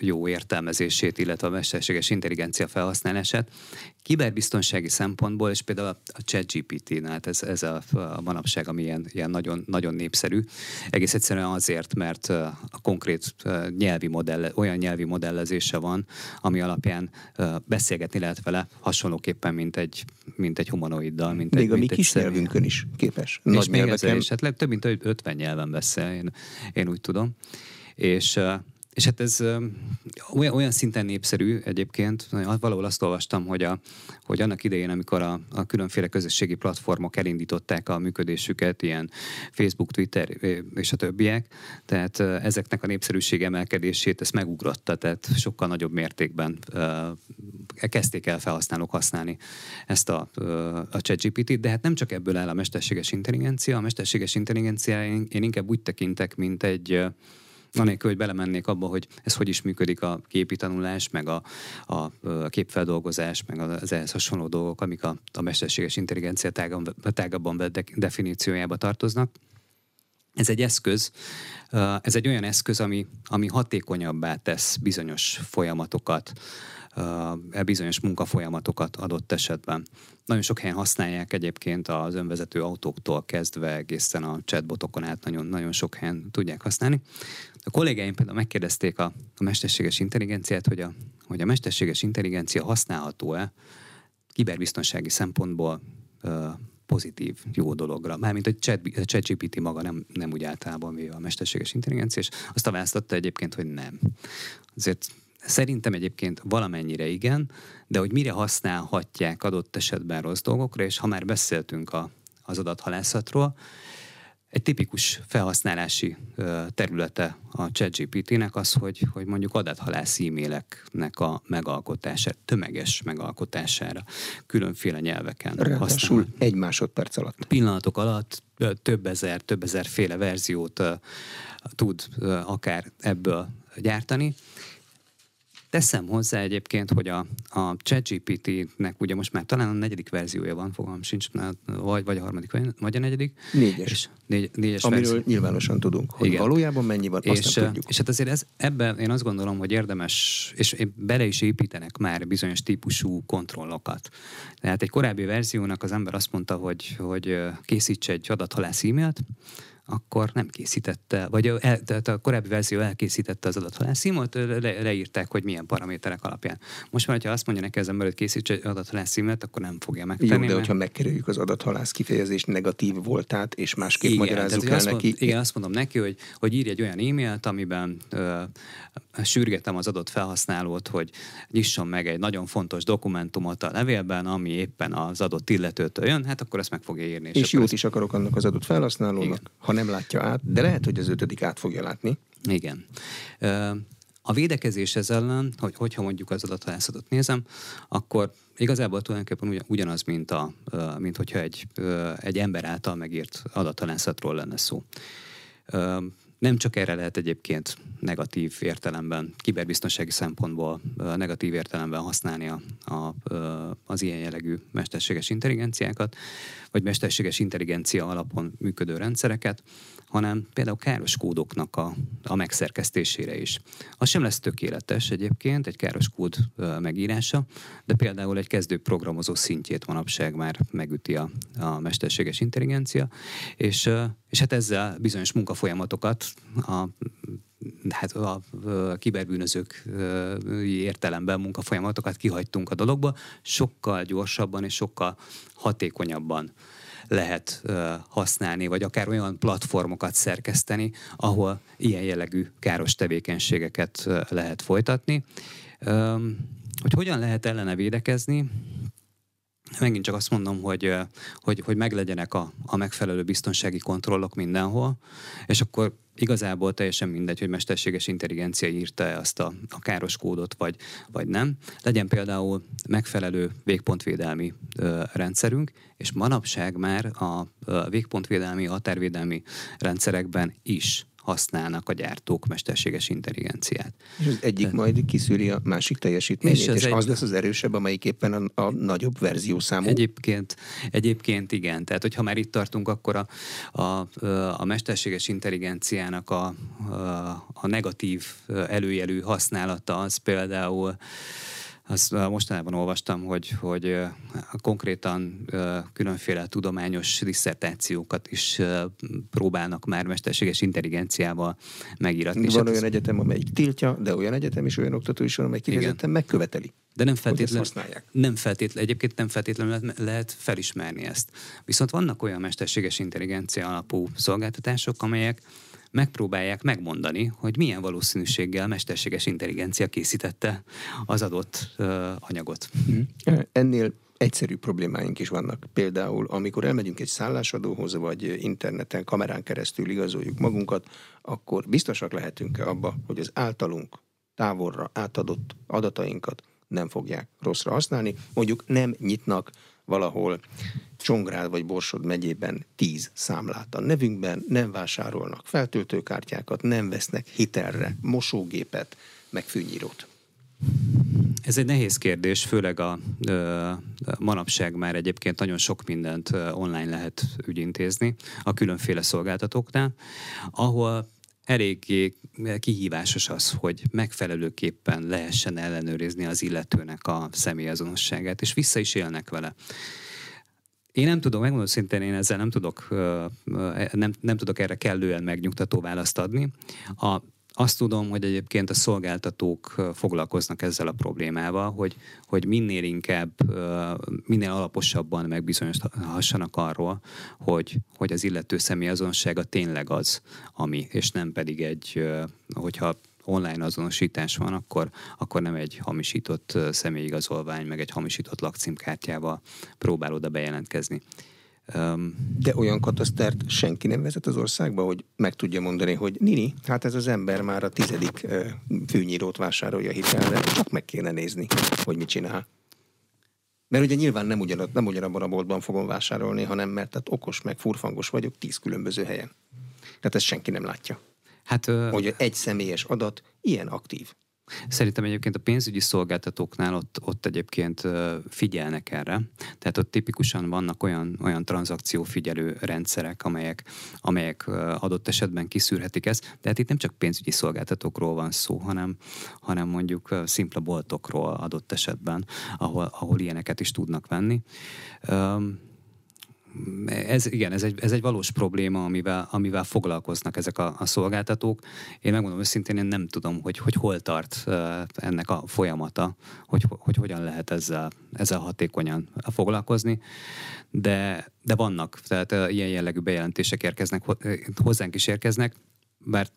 jó értelmezését, illetve a mesterséges intelligencia felhasználását. Kiberbiztonsági szempontból, és például a ChatGPT-nál, hát ez, ez a, a manapság, ami ilyen, ilyen nagyon, nagyon népszerű, egész egyszerűen azért, mert a konkrét nyelvi modell, olyan nyelvi modellezése van, ami alapján beszélgetni lehet vele hasonlóképpen, mint egy, mint egy humanoiddal. Mint még egy, a mi kis nyelvünkön is képes. Nagy és még ezzel is, hát több mint 50 nyelven beszél, én, én úgy tudom. És és hát ez olyan, olyan szinten népszerű egyébként, valahol azt olvastam, hogy, a, hogy annak idején, amikor a, a különféle közösségi platformok elindították a működésüket, ilyen Facebook, Twitter és a többiek, tehát ezeknek a népszerűség emelkedését ezt megugrotta, tehát sokkal nagyobb mértékben kezdték el felhasználók használni ezt a, a ChatGPT-t, de hát nem csak ebből áll a mesterséges intelligencia, a mesterséges intelligencia én, én inkább úgy tekintek, mint egy anélkül, hogy belemennék abba, hogy ez hogy is működik a képi tanulás, meg a, a, a képfeldolgozás, meg az ehhez hasonló dolgok, amik a, a mesterséges intelligencia tágabban, tágabban de, definíciójába tartoznak. Ez egy eszköz, ez egy olyan eszköz, ami, ami hatékonyabbá tesz bizonyos folyamatokat, e bizonyos munkafolyamatokat adott esetben. Nagyon sok helyen használják egyébként az önvezető autóktól kezdve egészen a chatbotokon át nagyon, nagyon sok helyen tudják használni. A kollégáim például megkérdezték a, a mesterséges intelligenciát, hogy a, hogy a mesterséges intelligencia használható-e kiberbiztonsági szempontból ö, pozitív, jó dologra. Mármint, hogy ChatGPT chat maga nem, nem úgy általában véve a mesterséges intelligencia, és azt a választotta egyébként, hogy nem. Azért Szerintem egyébként valamennyire igen, de hogy mire használhatják adott esetben rossz dolgokra, és ha már beszéltünk a, az adathalászatról, egy tipikus felhasználási területe a ChatGPT-nek az, hogy, hogy mondjuk adathalász e-maileknek a megalkotására, tömeges megalkotására, különféle nyelveken Ráadásul egy másodperc alatt. Pillanatok alatt több ezer, több ezer féle verziót tud akár ebből gyártani, Teszem hozzá egyébként, hogy a, a ChatGPT-nek ugye most már talán a negyedik verziója van, fogalmam sincs, vagy, vagy a harmadik, vagy a negyedik. Négyes. És négy, négyes Amiről verzió. nyilvánosan tudunk, hogy Igen. valójában mennyi van, és, azt nem tudjuk. És hát azért ez, ebben én azt gondolom, hogy érdemes, és bele is építenek már bizonyos típusú kontrollokat. Tehát egy korábbi verziónak az ember azt mondta, hogy, hogy készíts egy adathalász e-mailt, akkor nem készítette, vagy el, tehát a korábbi verzió elkészítette az adathalászímot, le, leírták, hogy milyen paraméterek alapján. Most már, ha azt mondja neki az ember, hogy készítse egy adathalászímet, akkor nem fogja megtenni. Jó, de mert... hogyha megkerüljük az adathalász kifejezés negatív voltát, és másképp igen, magyarázzuk el neki. Mond, igen, azt mondom neki, hogy, hogy írj egy olyan e-mailt, amiben ö, sürgetem az adott felhasználót, hogy nyisson meg egy nagyon fontos dokumentumot a levélben, ami éppen az adott illetőtől jön, hát akkor ezt meg fogja írni. És, és jót ezt... is akarok annak az adott felhasználónak, igen. ha nem látja át, de lehet, hogy az ötödik át fogja látni. Igen. A védekezés ez ellen, hogy, hogyha mondjuk az adathalászatot nézem, akkor igazából tulajdonképpen ugyanaz, mint, a, mint hogyha egy, egy ember által megírt adathalászatról lenne szó. Nem csak erre lehet egyébként negatív értelemben, kiberbiztonsági szempontból negatív értelemben használni a, a, az ilyen jellegű mesterséges intelligenciákat, vagy mesterséges intelligencia alapon működő rendszereket, hanem például káros kódoknak a, a megszerkesztésére is. Az sem lesz tökéletes egyébként, egy káros kód megírása, de például egy kezdő programozó szintjét manapság már megüti a, a mesterséges intelligencia, és, és hát ezzel bizonyos munkafolyamatokat a hát a, a kiberbűnözők értelemben munkafolyamatokat kihagytunk a dologba, sokkal gyorsabban és sokkal hatékonyabban lehet használni, vagy akár olyan platformokat szerkeszteni, ahol ilyen jellegű káros tevékenységeket lehet folytatni. Hogy hogyan lehet ellene védekezni, megint csak azt mondom, hogy, hogy, hogy meglegyenek a, a megfelelő biztonsági kontrollok mindenhol, és akkor igazából teljesen mindegy, hogy mesterséges intelligencia írta-e azt a, a káros kódot, vagy, vagy nem. Legyen például megfelelő végpontvédelmi ö, rendszerünk, és manapság már a, a végpontvédelmi, határvédelmi rendszerekben is használnak a gyártók mesterséges intelligenciát. És az egyik Tehát, majd kiszűri a másik teljesítményét, és, és egy... az lesz az erősebb, amelyik éppen a, a nagyobb verziószámú. Egyébként, egyébként igen. Tehát, hogyha már itt tartunk, akkor a, a, a mesterséges intelligenciának a, a, a negatív előjelű használata az például azt mostanában olvastam, hogy, hogy konkrétan különféle tudományos diszertációkat is próbálnak már mesterséges intelligenciával megíratni. Van olyan az... egyetem, amelyik tiltja, de olyan egyetem is, olyan oktató is van, amely kifejezetten megköveteli. De nem feltétlenül, nem feltétlen, egyébként nem feltétlenül lehet, lehet felismerni ezt. Viszont vannak olyan mesterséges intelligencia alapú szolgáltatások, amelyek megpróbálják megmondani, hogy milyen valószínűséggel mesterséges intelligencia készítette az adott anyagot. Mhm. Ennél egyszerű problémáink is vannak. Például, amikor elmegyünk egy szállásadóhoz, vagy interneten, kamerán keresztül igazoljuk magunkat, akkor biztosak lehetünk-e abba, hogy az általunk távolra átadott adatainkat nem fogják rosszra használni. Mondjuk nem nyitnak valahol Csongrád vagy Borsod megyében tíz számlát a nevünkben, nem vásárolnak feltöltőkártyákat, nem vesznek hitelre mosógépet, meg fűnyírót. Ez egy nehéz kérdés, főleg a ö, manapság már egyébként nagyon sok mindent online lehet ügyintézni a különféle szolgáltatóknál, ahol eléggé kihívásos az, hogy megfelelőképpen lehessen ellenőrizni az illetőnek a személyazonosságát, és vissza is élnek vele. Én nem tudom, megmondom szintén, én ezzel nem tudok, nem, nem tudok erre kellően megnyugtató választ adni. A azt tudom, hogy egyébként a szolgáltatók foglalkoznak ezzel a problémával, hogy, hogy minél inkább, minél alaposabban megbizonyosodhassanak arról, hogy, hogy az illető személyazonossága tényleg az, ami, és nem pedig egy, hogyha online azonosítás van, akkor, akkor nem egy hamisított személyigazolvány, meg egy hamisított lakcímkártyával próbál oda bejelentkezni. De olyan katasztert senki nem vezet az országba, hogy meg tudja mondani, hogy Nini, hát ez az ember már a tizedik fűnyírót vásárolja hitelre, csak meg kéne nézni, hogy mit csinál. Mert ugye nyilván nem, ugyan, nem ugyanabban a boltban fogom vásárolni, hanem mert tehát okos, meg furfangos vagyok tíz különböző helyen. Tehát ezt senki nem látja. Hát, hogy egy személyes adat ilyen aktív. Szerintem egyébként a pénzügyi szolgáltatóknál ott, ott egyébként figyelnek erre. Tehát ott tipikusan vannak olyan, olyan tranzakciófigyelő rendszerek, amelyek, amelyek adott esetben kiszűrhetik ezt. De hát itt nem csak pénzügyi szolgáltatókról van szó, hanem, hanem mondjuk szimpla boltokról adott esetben, ahol, ahol ilyeneket is tudnak venni ez, igen, ez egy, ez egy valós probléma, amivel, amivel foglalkoznak ezek a, a szolgáltatók. Én megmondom őszintén, én nem tudom, hogy, hogy hol tart ennek a folyamata, hogy, hogy hogyan lehet ezzel, ezzel hatékonyan foglalkozni, de, de vannak, tehát ilyen jellegű bejelentések érkeznek, hozzánk is érkeznek, bár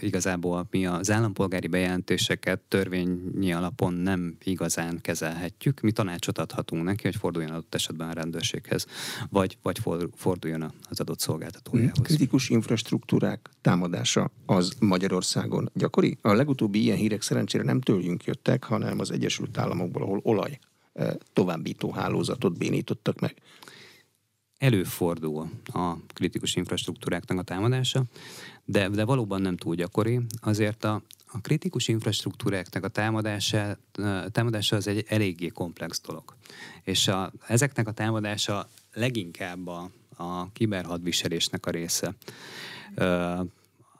igazából mi az állampolgári bejelentéseket törvényi alapon nem igazán kezelhetjük. Mi tanácsot adhatunk neki, hogy forduljon adott esetben a rendőrséghez, vagy, vagy forduljon az adott szolgáltatójához. Kritikus infrastruktúrák támadása az Magyarországon gyakori? A legutóbbi ilyen hírek szerencsére nem tőlünk jöttek, hanem az Egyesült Államokból, ahol olaj továbbító hálózatot bénítottak meg előfordul a kritikus infrastruktúráknak a támadása, de, de valóban nem túl gyakori. Azért a, a kritikus infrastruktúráknak a támadása, támadása az egy eléggé komplex dolog. És a, ezeknek a támadása leginkább a, a kiberhadviselésnek a része.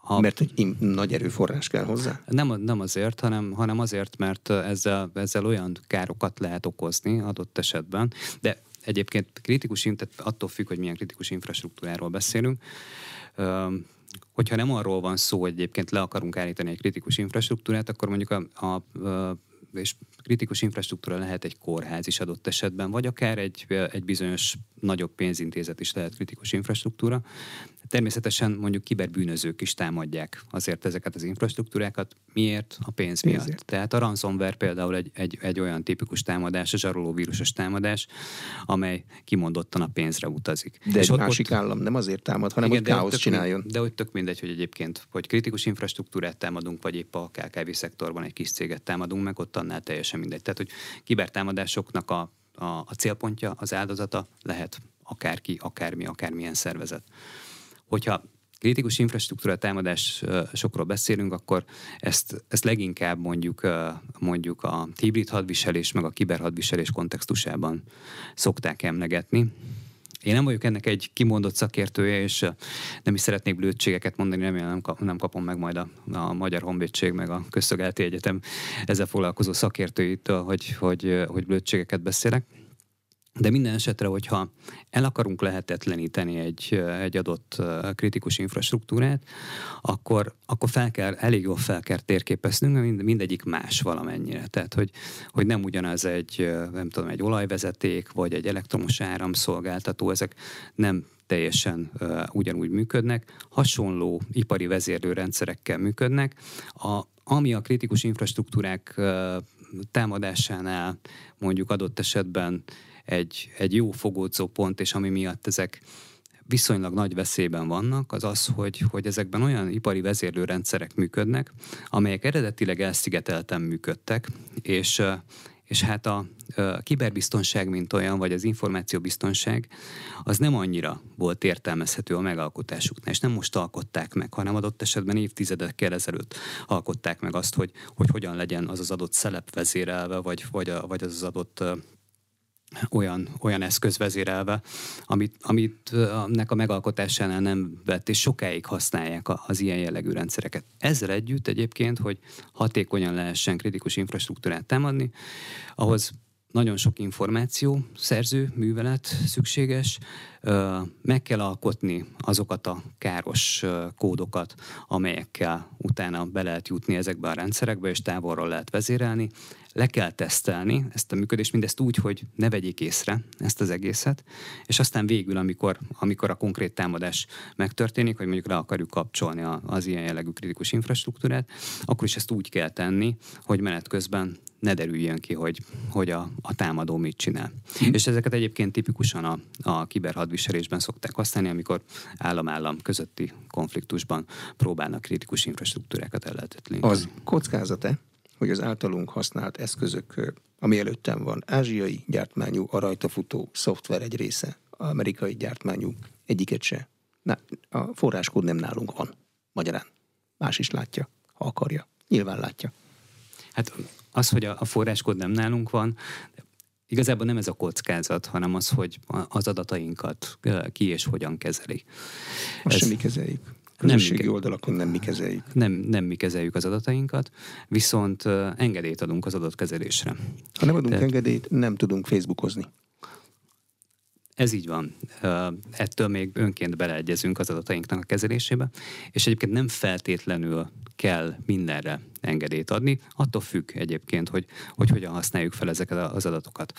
Ha, mert hogy im, nagy erőforrás kell hozzá? Nem, nem azért, hanem, hanem azért, mert ezzel, ezzel olyan károkat lehet okozni adott esetben, de egyébként kritikus, tehát attól függ, hogy milyen kritikus infrastruktúráról beszélünk, hogyha nem arról van szó, hogy egyébként le akarunk állítani egy kritikus infrastruktúrát, akkor mondjuk a, a, és kritikus infrastruktúra lehet egy kórház is adott esetben, vagy akár egy, egy bizonyos nagyobb pénzintézet is lehet kritikus infrastruktúra. Természetesen mondjuk kiberbűnözők is támadják azért ezeket az infrastruktúrákat. Miért? A pénz miatt. Pénzért. Tehát a ransomware például egy, egy, egy olyan tipikus támadás, a zsaroló vírusos támadás, amely kimondottan a pénzre utazik. De És egy másik ott, állam nem azért támad, hanem igen, hogy káosz csináljon. De hogy tök mindegy, hogy egyébként, hogy kritikus infrastruktúrát támadunk, vagy épp a KKV szektorban egy kis céget támadunk meg, ott annál teljesen mindegy. Tehát, hogy kibertámadásoknak a, a, a célpontja, az áldozata lehet akárki, akármi, akármilyen szervezet. Hogyha kritikus infrastruktúra támadás sokról beszélünk, akkor ezt, ezt leginkább mondjuk, mondjuk a hibrid hadviselés meg a kiberhadviselés kontextusában szokták emlegetni. Én nem vagyok ennek egy kimondott szakértője, és nem is szeretnék blödségeket mondani, remélem nem, kap, nem kapom meg majd a, a Magyar Honvédség, meg a Közszolgálati Egyetem ezzel foglalkozó szakértőitől, hogy, hogy, hogy blödségeket beszélek. De minden esetre, hogyha el akarunk lehetetleníteni egy, egy adott kritikus infrastruktúrát, akkor, akkor fel kell, elég jól fel kell térképeznünk, mind, mindegyik más valamennyire. Tehát, hogy, hogy nem ugyanaz egy, nem tudom, egy olajvezeték, vagy egy elektromos áramszolgáltató, ezek nem teljesen uh, ugyanúgy működnek, hasonló ipari vezérlőrendszerekkel működnek. A, ami a kritikus infrastruktúrák uh, támadásánál mondjuk adott esetben egy, egy jó fogódzó pont, és ami miatt ezek viszonylag nagy veszélyben vannak, az az, hogy, hogy ezekben olyan ipari vezérlőrendszerek működnek, amelyek eredetileg elszigetelten működtek, és, és hát a, a kiberbiztonság, mint olyan, vagy az információbiztonság, az nem annyira volt értelmezhető a megalkotásuknál, és nem most alkották meg, hanem adott esetben évtizedekkel ezelőtt alkották meg azt, hogy, hogy hogyan legyen az az adott szelep vezérelve, vagy, vagy, a, vagy az az adott olyan, olyan eszköz vezérelve, amit, amit nek a megalkotásánál nem vett, és sokáig használják az ilyen jellegű rendszereket. Ezzel együtt egyébként, hogy hatékonyan lehessen kritikus infrastruktúrát támadni, ahhoz nagyon sok információ, szerző, művelet szükséges, meg kell alkotni azokat a káros kódokat, amelyekkel utána be lehet jutni ezekbe a rendszerekbe, és távolról lehet vezérelni. Le kell tesztelni ezt a működést, mindezt úgy, hogy ne vegyék észre ezt az egészet, és aztán végül, amikor, amikor a konkrét támadás megtörténik, hogy mondjuk le akarjuk kapcsolni az ilyen jellegű kritikus infrastruktúrát, akkor is ezt úgy kell tenni, hogy menet közben ne derüljön ki, hogy, hogy a, a támadó mit csinál. Hm. És ezeket egyébként tipikusan a, a kiberhadviselésben szokták használni, amikor állam-állam közötti konfliktusban próbálnak kritikus infrastruktúrákat ellehetetleníteni. Az kockázata, hogy az általunk használt eszközök, ami előttem van, ázsiai gyártmányú, a rajtafutó szoftver egy része, amerikai gyártmányú, egyiket se. Na, a forráskód nem nálunk van, magyarán. Más is látja, ha akarja. Nyilván látja. Hát az, hogy a forráskód nem nálunk van, Igazából nem ez a kockázat, hanem az, hogy az adatainkat ki és hogyan kezeli. Most ez, semmi kezeljük. Közösségi nem, oldalakon nem mi kezeljük. Nem, nem mi kezeljük az adatainkat, viszont engedélyt adunk az adatkezelésre. Ha nem adunk Tehát, engedélyt, nem tudunk Facebookozni. Ez így van. Ettől még önként beleegyezünk az adatainknak a kezelésébe, és egyébként nem feltétlenül kell mindenre engedélyt adni, attól függ egyébként, hogy, hogy hogyan használjuk fel ezeket az adatokat.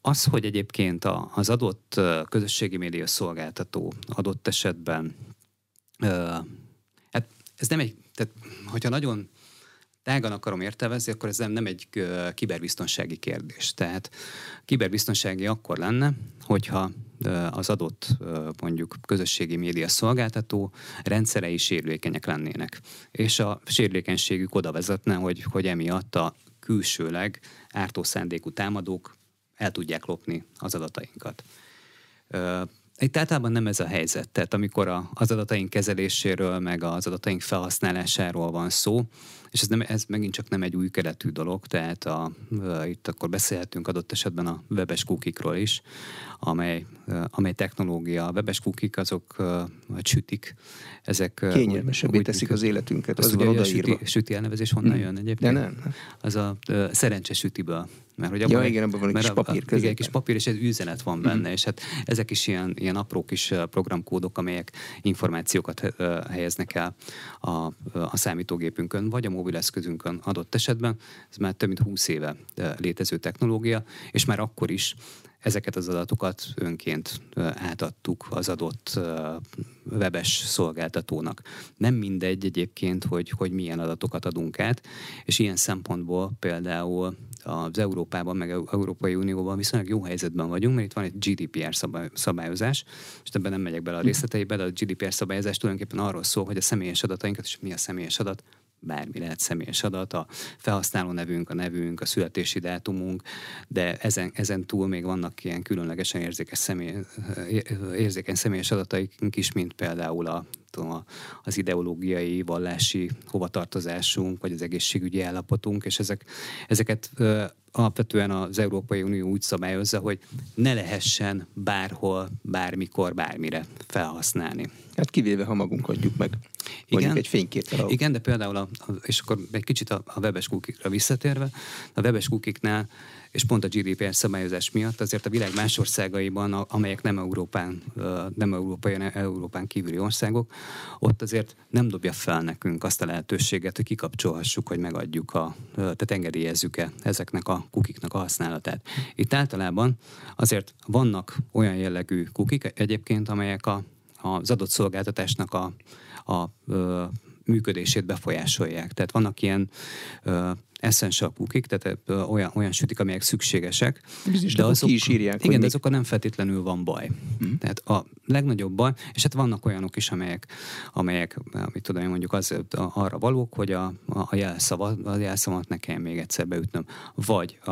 Az, hogy egyébként az adott közösségi média szolgáltató adott esetben, hát ez nem egy, tehát hogyha nagyon tágan akarom értelmezni, akkor ez nem, egy kiberbiztonsági kérdés. Tehát kiberbiztonsági akkor lenne, hogyha az adott mondjuk közösségi média szolgáltató rendszerei sérülékenyek lennének. És a sérülékenységük oda vezetne, hogy, hogy emiatt a külsőleg ártó szándékú támadók el tudják lopni az adatainkat. Itt általában nem ez a helyzet. Tehát amikor az adataink kezeléséről, meg az adataink felhasználásáról van szó, és ez, nem, ez megint csak nem egy új keretű dolog, tehát a, itt akkor beszélhetünk adott esetben a webes kukikról is, amely, amely technológia, a webes kukik azok vagy sütik, ezek... Kényelmesebbé úgy, teszik az életünket, az, az van odaírva. Süti, süti elnevezés honnan hmm. jön egyébként? De nem. Az a szerencse sütiből. Mert hogy abban ja, igen, abban van egy kis papír a, igen, egy kis papír, és egy üzenet van benne, mm. és hát ezek is ilyen, ilyen apró kis programkódok, amelyek információkat helyeznek el a, a számítógépünkön, vagy a mobileszközünkön adott esetben. Ez már több mint 20 éve létező technológia, és már akkor is ezeket az adatokat önként átadtuk az adott webes szolgáltatónak. Nem mindegy egyébként, hogy, hogy milyen adatokat adunk át, és ilyen szempontból például az Európában, meg Európai Unióban viszonylag jó helyzetben vagyunk, mert itt van egy GDPR szabályozás, és ebben nem megyek bele a részleteibe, de a GDPR szabályozás tulajdonképpen arról szól, hogy a személyes adatainkat, és mi a személyes adat, bármi lehet személyes adat, a felhasználó nevünk, a nevünk, a születési dátumunk, de ezen, ezen túl még vannak ilyen különlegesen érzékes személy, érzékeny személyes adataink is, mint például a, a, az ideológiai, vallási hovatartozásunk, vagy az egészségügyi állapotunk, és ezek, ezeket alapvetően az Európai Unió úgy szabályozza, hogy ne lehessen bárhol, bármikor, bármire felhasználni. Hát kivéve, ha magunk adjuk meg. Igen, egy fényképtel. Igen, de például, a, és akkor egy kicsit a, a webes kukikra visszatérve, a webes kukiknál és pont a GDPR szabályozás miatt azért a világ más országaiban, amelyek nem Európán, nem európai, Európán kívüli országok, ott azért nem dobja fel nekünk azt a lehetőséget, hogy kikapcsolhassuk, hogy megadjuk a, tehát engedélyezzük-e ezeknek a kukiknak a használatát. Itt általában azért vannak olyan jellegű kukik egyébként, amelyek a, az adott szolgáltatásnak a, a működését befolyásolják. Tehát vannak ilyen ö, essential cookik, tehát ö, olyan, olyan sütik, amelyek szükségesek. Biztos, de azok, ki is írják. Igen, de azokkal nem feltétlenül van baj. Hmm. Tehát a legnagyobb baj, és hát vannak olyanok is, amelyek, amelyek mit tudom én mondjuk az arra valók, hogy a, a jelszavat, a jelszavat ne kelljen még egyszer beütnöm. Vagy a,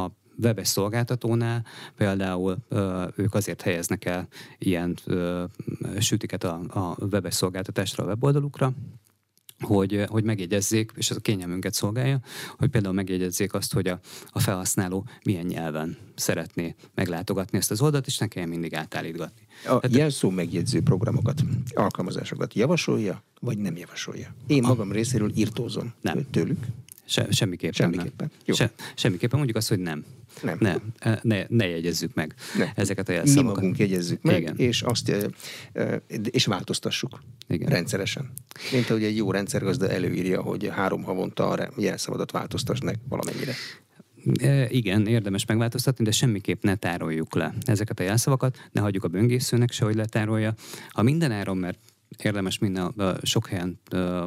a webes szolgáltatónál például ők azért helyeznek el ilyen sütiket a, a webes szolgáltatásra, a weboldalukra, hogy, hogy megjegyezzék, és ez a kényelmünket szolgálja, hogy például megjegyezzék azt, hogy a, a felhasználó milyen nyelven szeretné meglátogatni ezt az oldalt, és ne kelljen mindig átállítgatni. A Tehát, jelszó megjegyző programokat, alkalmazásokat javasolja, vagy nem javasolja? Én magam a, részéről írtózom nem. tőlük. Se, semmiképpen, semmiképpen. Nem. Jó. Se, semmiképpen mondjuk azt, hogy nem. Nem. Ne, e, ne, ne jegyezzük meg ne. ezeket a jelszavakat. Mi magunk jegyezzük meg, Igen. és, azt, e, e, és változtassuk Igen. rendszeresen. Mint ahogy egy jó rendszergazda előírja, hogy három havonta a jelszavadat változtass meg valamennyire. Igen, érdemes megváltoztatni, de semmiképp ne tároljuk le ezeket a jelszavakat, ne hagyjuk a böngészőnek se, hogy letárolja. Ha minden áron, mert érdemes minden sok helyen,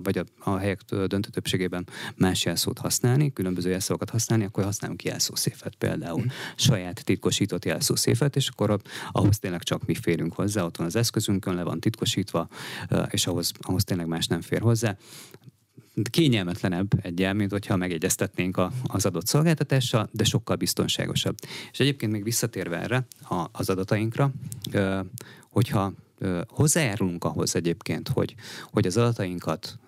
vagy a, a helyek döntő többségében más jelszót használni, különböző jelszókat használni, akkor használunk jelszószéfet például, mm. saját titkosított jelszószéfet, és akkor ahhoz tényleg csak mi férünk hozzá, ott van az eszközünkön, le van titkosítva, és ahhoz, ahhoz tényleg más nem fér hozzá kényelmetlenebb egyel, mint hogyha megegyeztetnénk a, az adott szolgáltatással, de sokkal biztonságosabb. És egyébként még visszatérve erre a, az adatainkra, hogyha hozzájárulunk ahhoz egyébként, hogy, hogy az adatainkat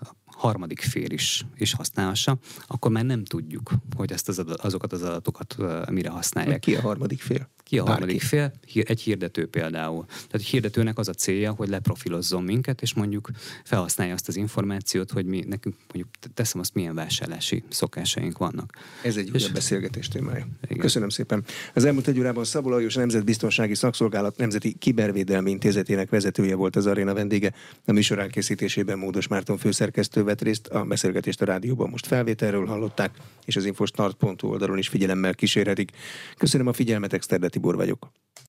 harmadik fél is, is használhassa, akkor már nem tudjuk, hogy ezt az azokat az adatokat mire használják. Ki a harmadik fél? Ki a harmadik fél? Egy hirdető például. Tehát egy hirdetőnek az a célja, hogy leprofilozzon minket, és mondjuk felhasználja azt az információt, hogy mi nekünk mondjuk teszem azt, milyen vásárlási szokásaink vannak. Ez egy újabb beszélgetés témája. Igen. Köszönöm szépen. Az elmúlt egy órában Szabó Lajos Nemzetbiztonsági Szakszolgálat Nemzeti Kibervédelmi Intézetének vezetője volt az aréna vendége. A műsor elkészítésében Módos Márton főszerkesztő vett részt, a beszélgetést a rádióban most felvételről hallották, és az infostart.hu oldalon is figyelemmel kísérhetik. Köszönöm a figyelmet, Exterde Tibor vagyok.